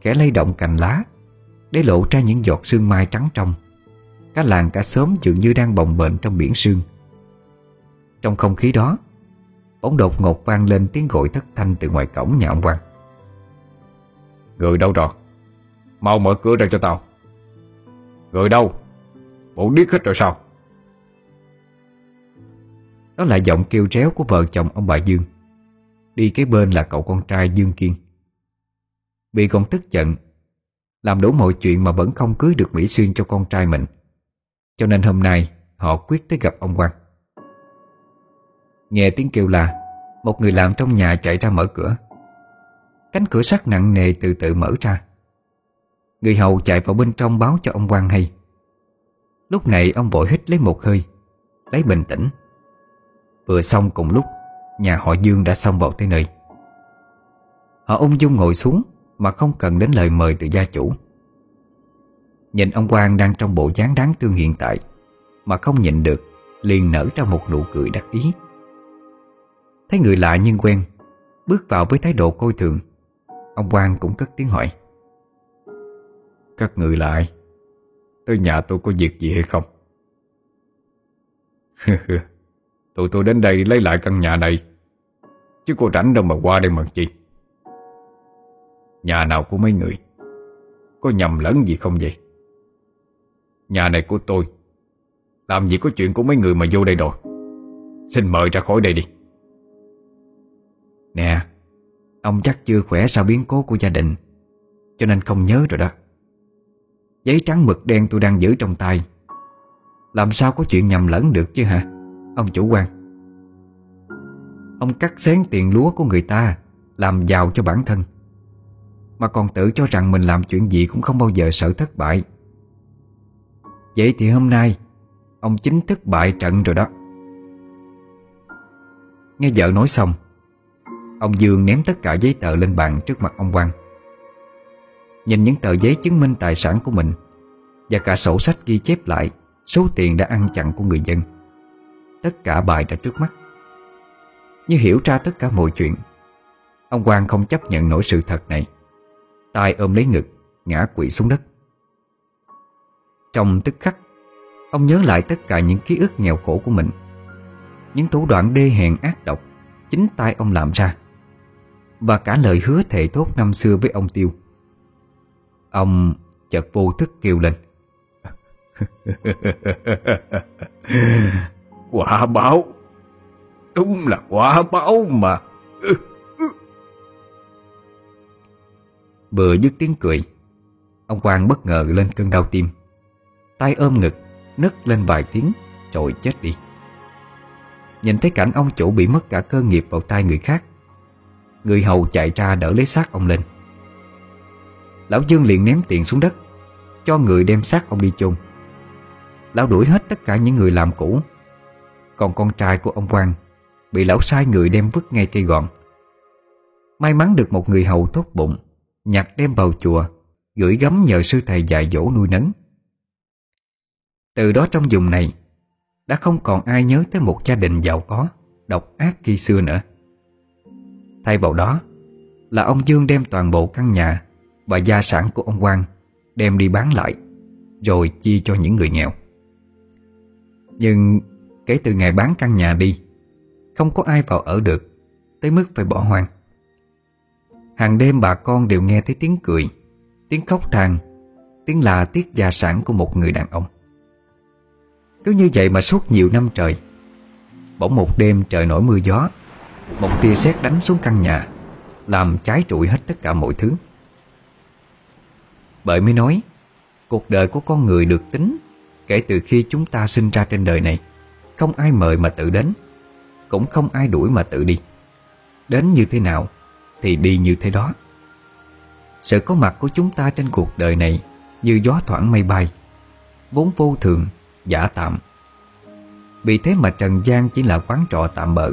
Speaker 1: Kẻ lay động cành lá, Để lộ ra những giọt sương mai trắng trong. Cả làng cả xóm dường như đang bồng bềnh trong biển sương. Trong không khí đó Bỗng đột ngột vang lên tiếng gọi thất thanh từ ngoài cổng nhà ông Quang.
Speaker 2: Người đâu rồi? Mau mở cửa ra cho tao. Người đâu? Bộ điếc hết rồi sao?
Speaker 1: Đó là giọng kêu réo của vợ chồng ông bà Dương. Đi kế bên là cậu con trai Dương Kiên. Bị còn tức giận, Làm đủ mọi chuyện mà vẫn không cưới được Mỹ Xuyên cho con trai mình. Cho nên hôm nay, họ quyết tới gặp ông Quang. Nghe tiếng kêu la, Một người làm trong nhà chạy ra mở cửa. Cánh cửa sắt nặng nề từ từ mở ra. Người hầu chạy vào bên trong báo cho ông Quang hay. Lúc này ông vội hít lấy một hơi, Lấy bình tĩnh. Vừa xong cùng lúc, Nhà họ Dương đã xong vào tới nơi. Họ ung dung ngồi xuống Mà không cần đến lời mời từ gia chủ. Nhìn ông Quang đang trong bộ dáng đáng thương hiện tại Mà không nhịn được Liền nở ra một nụ cười đắc ý. Thấy người lạ nhưng quen, Bước vào với thái độ coi thường. Ông Quang cũng cất tiếng hỏi.
Speaker 2: Các người lại Tới nhà tôi có việc gì hay không? *laughs* Tụi tôi đến đây lấy lại căn nhà này, Chứ cô rảnh đâu mà qua đây mà chi. Nhà nào của mấy người? Có nhầm lẫn gì không vậy? Nhà này của tôi, Làm gì có chuyện của mấy người mà vô đây rồi? Xin mời ra khỏi đây đi.
Speaker 1: Nè, Ông chắc chưa khỏe sau biến cố của gia đình, Cho nên không nhớ rồi đó. Giấy trắng mực đen tôi đang giữ trong tay. Làm sao có chuyện nhầm lẫn được chứ hả, Ông chủ quan. Ông cắt xén tiền lúa của người ta, Làm giàu cho bản thân. Mà còn tự cho rằng mình làm chuyện gì Cũng không bao giờ sợ thất bại. Vậy thì hôm nay, Ông chính thức bại trận rồi đó. Nghe vợ nói xong Ông Dương ném tất cả giấy tờ lên bàn trước mặt ông Quang. Nhìn những tờ giấy chứng minh tài sản của mình Và cả sổ sách ghi chép lại Số tiền đã ăn chặn của người dân, Tất cả bài ra trước mắt. Như hiểu ra tất cả mọi chuyện, Ông Quang không chấp nhận nổi sự thật này. Tay ôm lấy ngực, Ngã quỵ xuống đất. Trong tức khắc, Ông nhớ lại tất cả những ký ức nghèo khổ của mình, Những thủ đoạn đê hèn ác độc Chính tay ông làm ra. Và cả lời hứa thệ tốt năm xưa với ông Tiêu. Ông chợt vô thức kêu lên. *laughs*
Speaker 2: Quả báo. Đúng là quả báo mà.
Speaker 1: Vừa dứt tiếng cười, Ông Quang bất ngờ lên cơn đau tim. Tay ôm ngực Nấc lên vài tiếng, Rồi chết đi. Nhìn thấy cảnh ông chủ bị mất cả cơ nghiệp vào tay người khác Người hầu chạy ra đỡ lấy xác ông lên. Lão Dương liền ném tiền xuống đất, Cho người đem xác ông đi chôn. Lão đuổi hết tất cả những người làm cũ. Còn con trai của ông Quang Bị lão sai người đem vứt ngay cây gọn. May mắn được một người hầu tốt bụng, Nhặt đem vào chùa, Gửi gắm nhờ sư thầy dạy dỗ nuôi nấng. Từ đó trong vùng này, Đã không còn ai nhớ tới một gia đình giàu có, Độc ác khi xưa nữa. Thay vào đó, Là ông Dương đem toàn bộ căn nhà Và gia sản của ông Quang Đem đi bán lại, Rồi chia cho những người nghèo. Nhưng kể từ ngày bán căn nhà đi, Không có ai vào ở được, Tới mức phải bỏ hoang. Hàng đêm bà con đều nghe thấy tiếng cười, Tiếng khóc than, Tiếng là tiếc gia sản của một người đàn ông. Cứ như vậy mà suốt nhiều năm trời, Bỗng một đêm trời nổi mưa gió một tia sét đánh xuống căn nhà Làm cháy trụi hết tất cả mọi thứ. Bởi mới nói Cuộc đời của con người được tính Kể từ khi chúng ta sinh ra trên đời này. Không ai mời mà tự đến Cũng không ai đuổi mà tự đi. Đến như thế nào Thì đi như thế đó. Sự có mặt của chúng ta trên cuộc đời này Như gió thoảng mây bay Vốn vô thường, giả tạm. Vì thế mà Trần gian chỉ là quán trọ tạm bợ.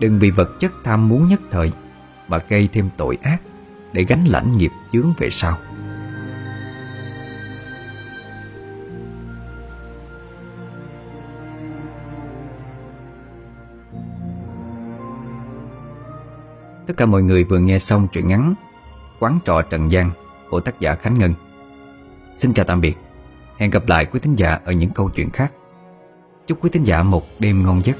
Speaker 1: Đừng vì vật chất tham muốn nhất thời, Mà gây thêm tội ác Để gánh lãnh nghiệp chướng về sau. Tất cả mọi người vừa nghe xong truyện ngắn Quán trọ Trần gian của tác giả Khánh Ngân. Xin chào tạm biệt. Hẹn gặp lại quý thính giả ở những câu chuyện khác. Chúc quý thính giả một đêm ngon giấc.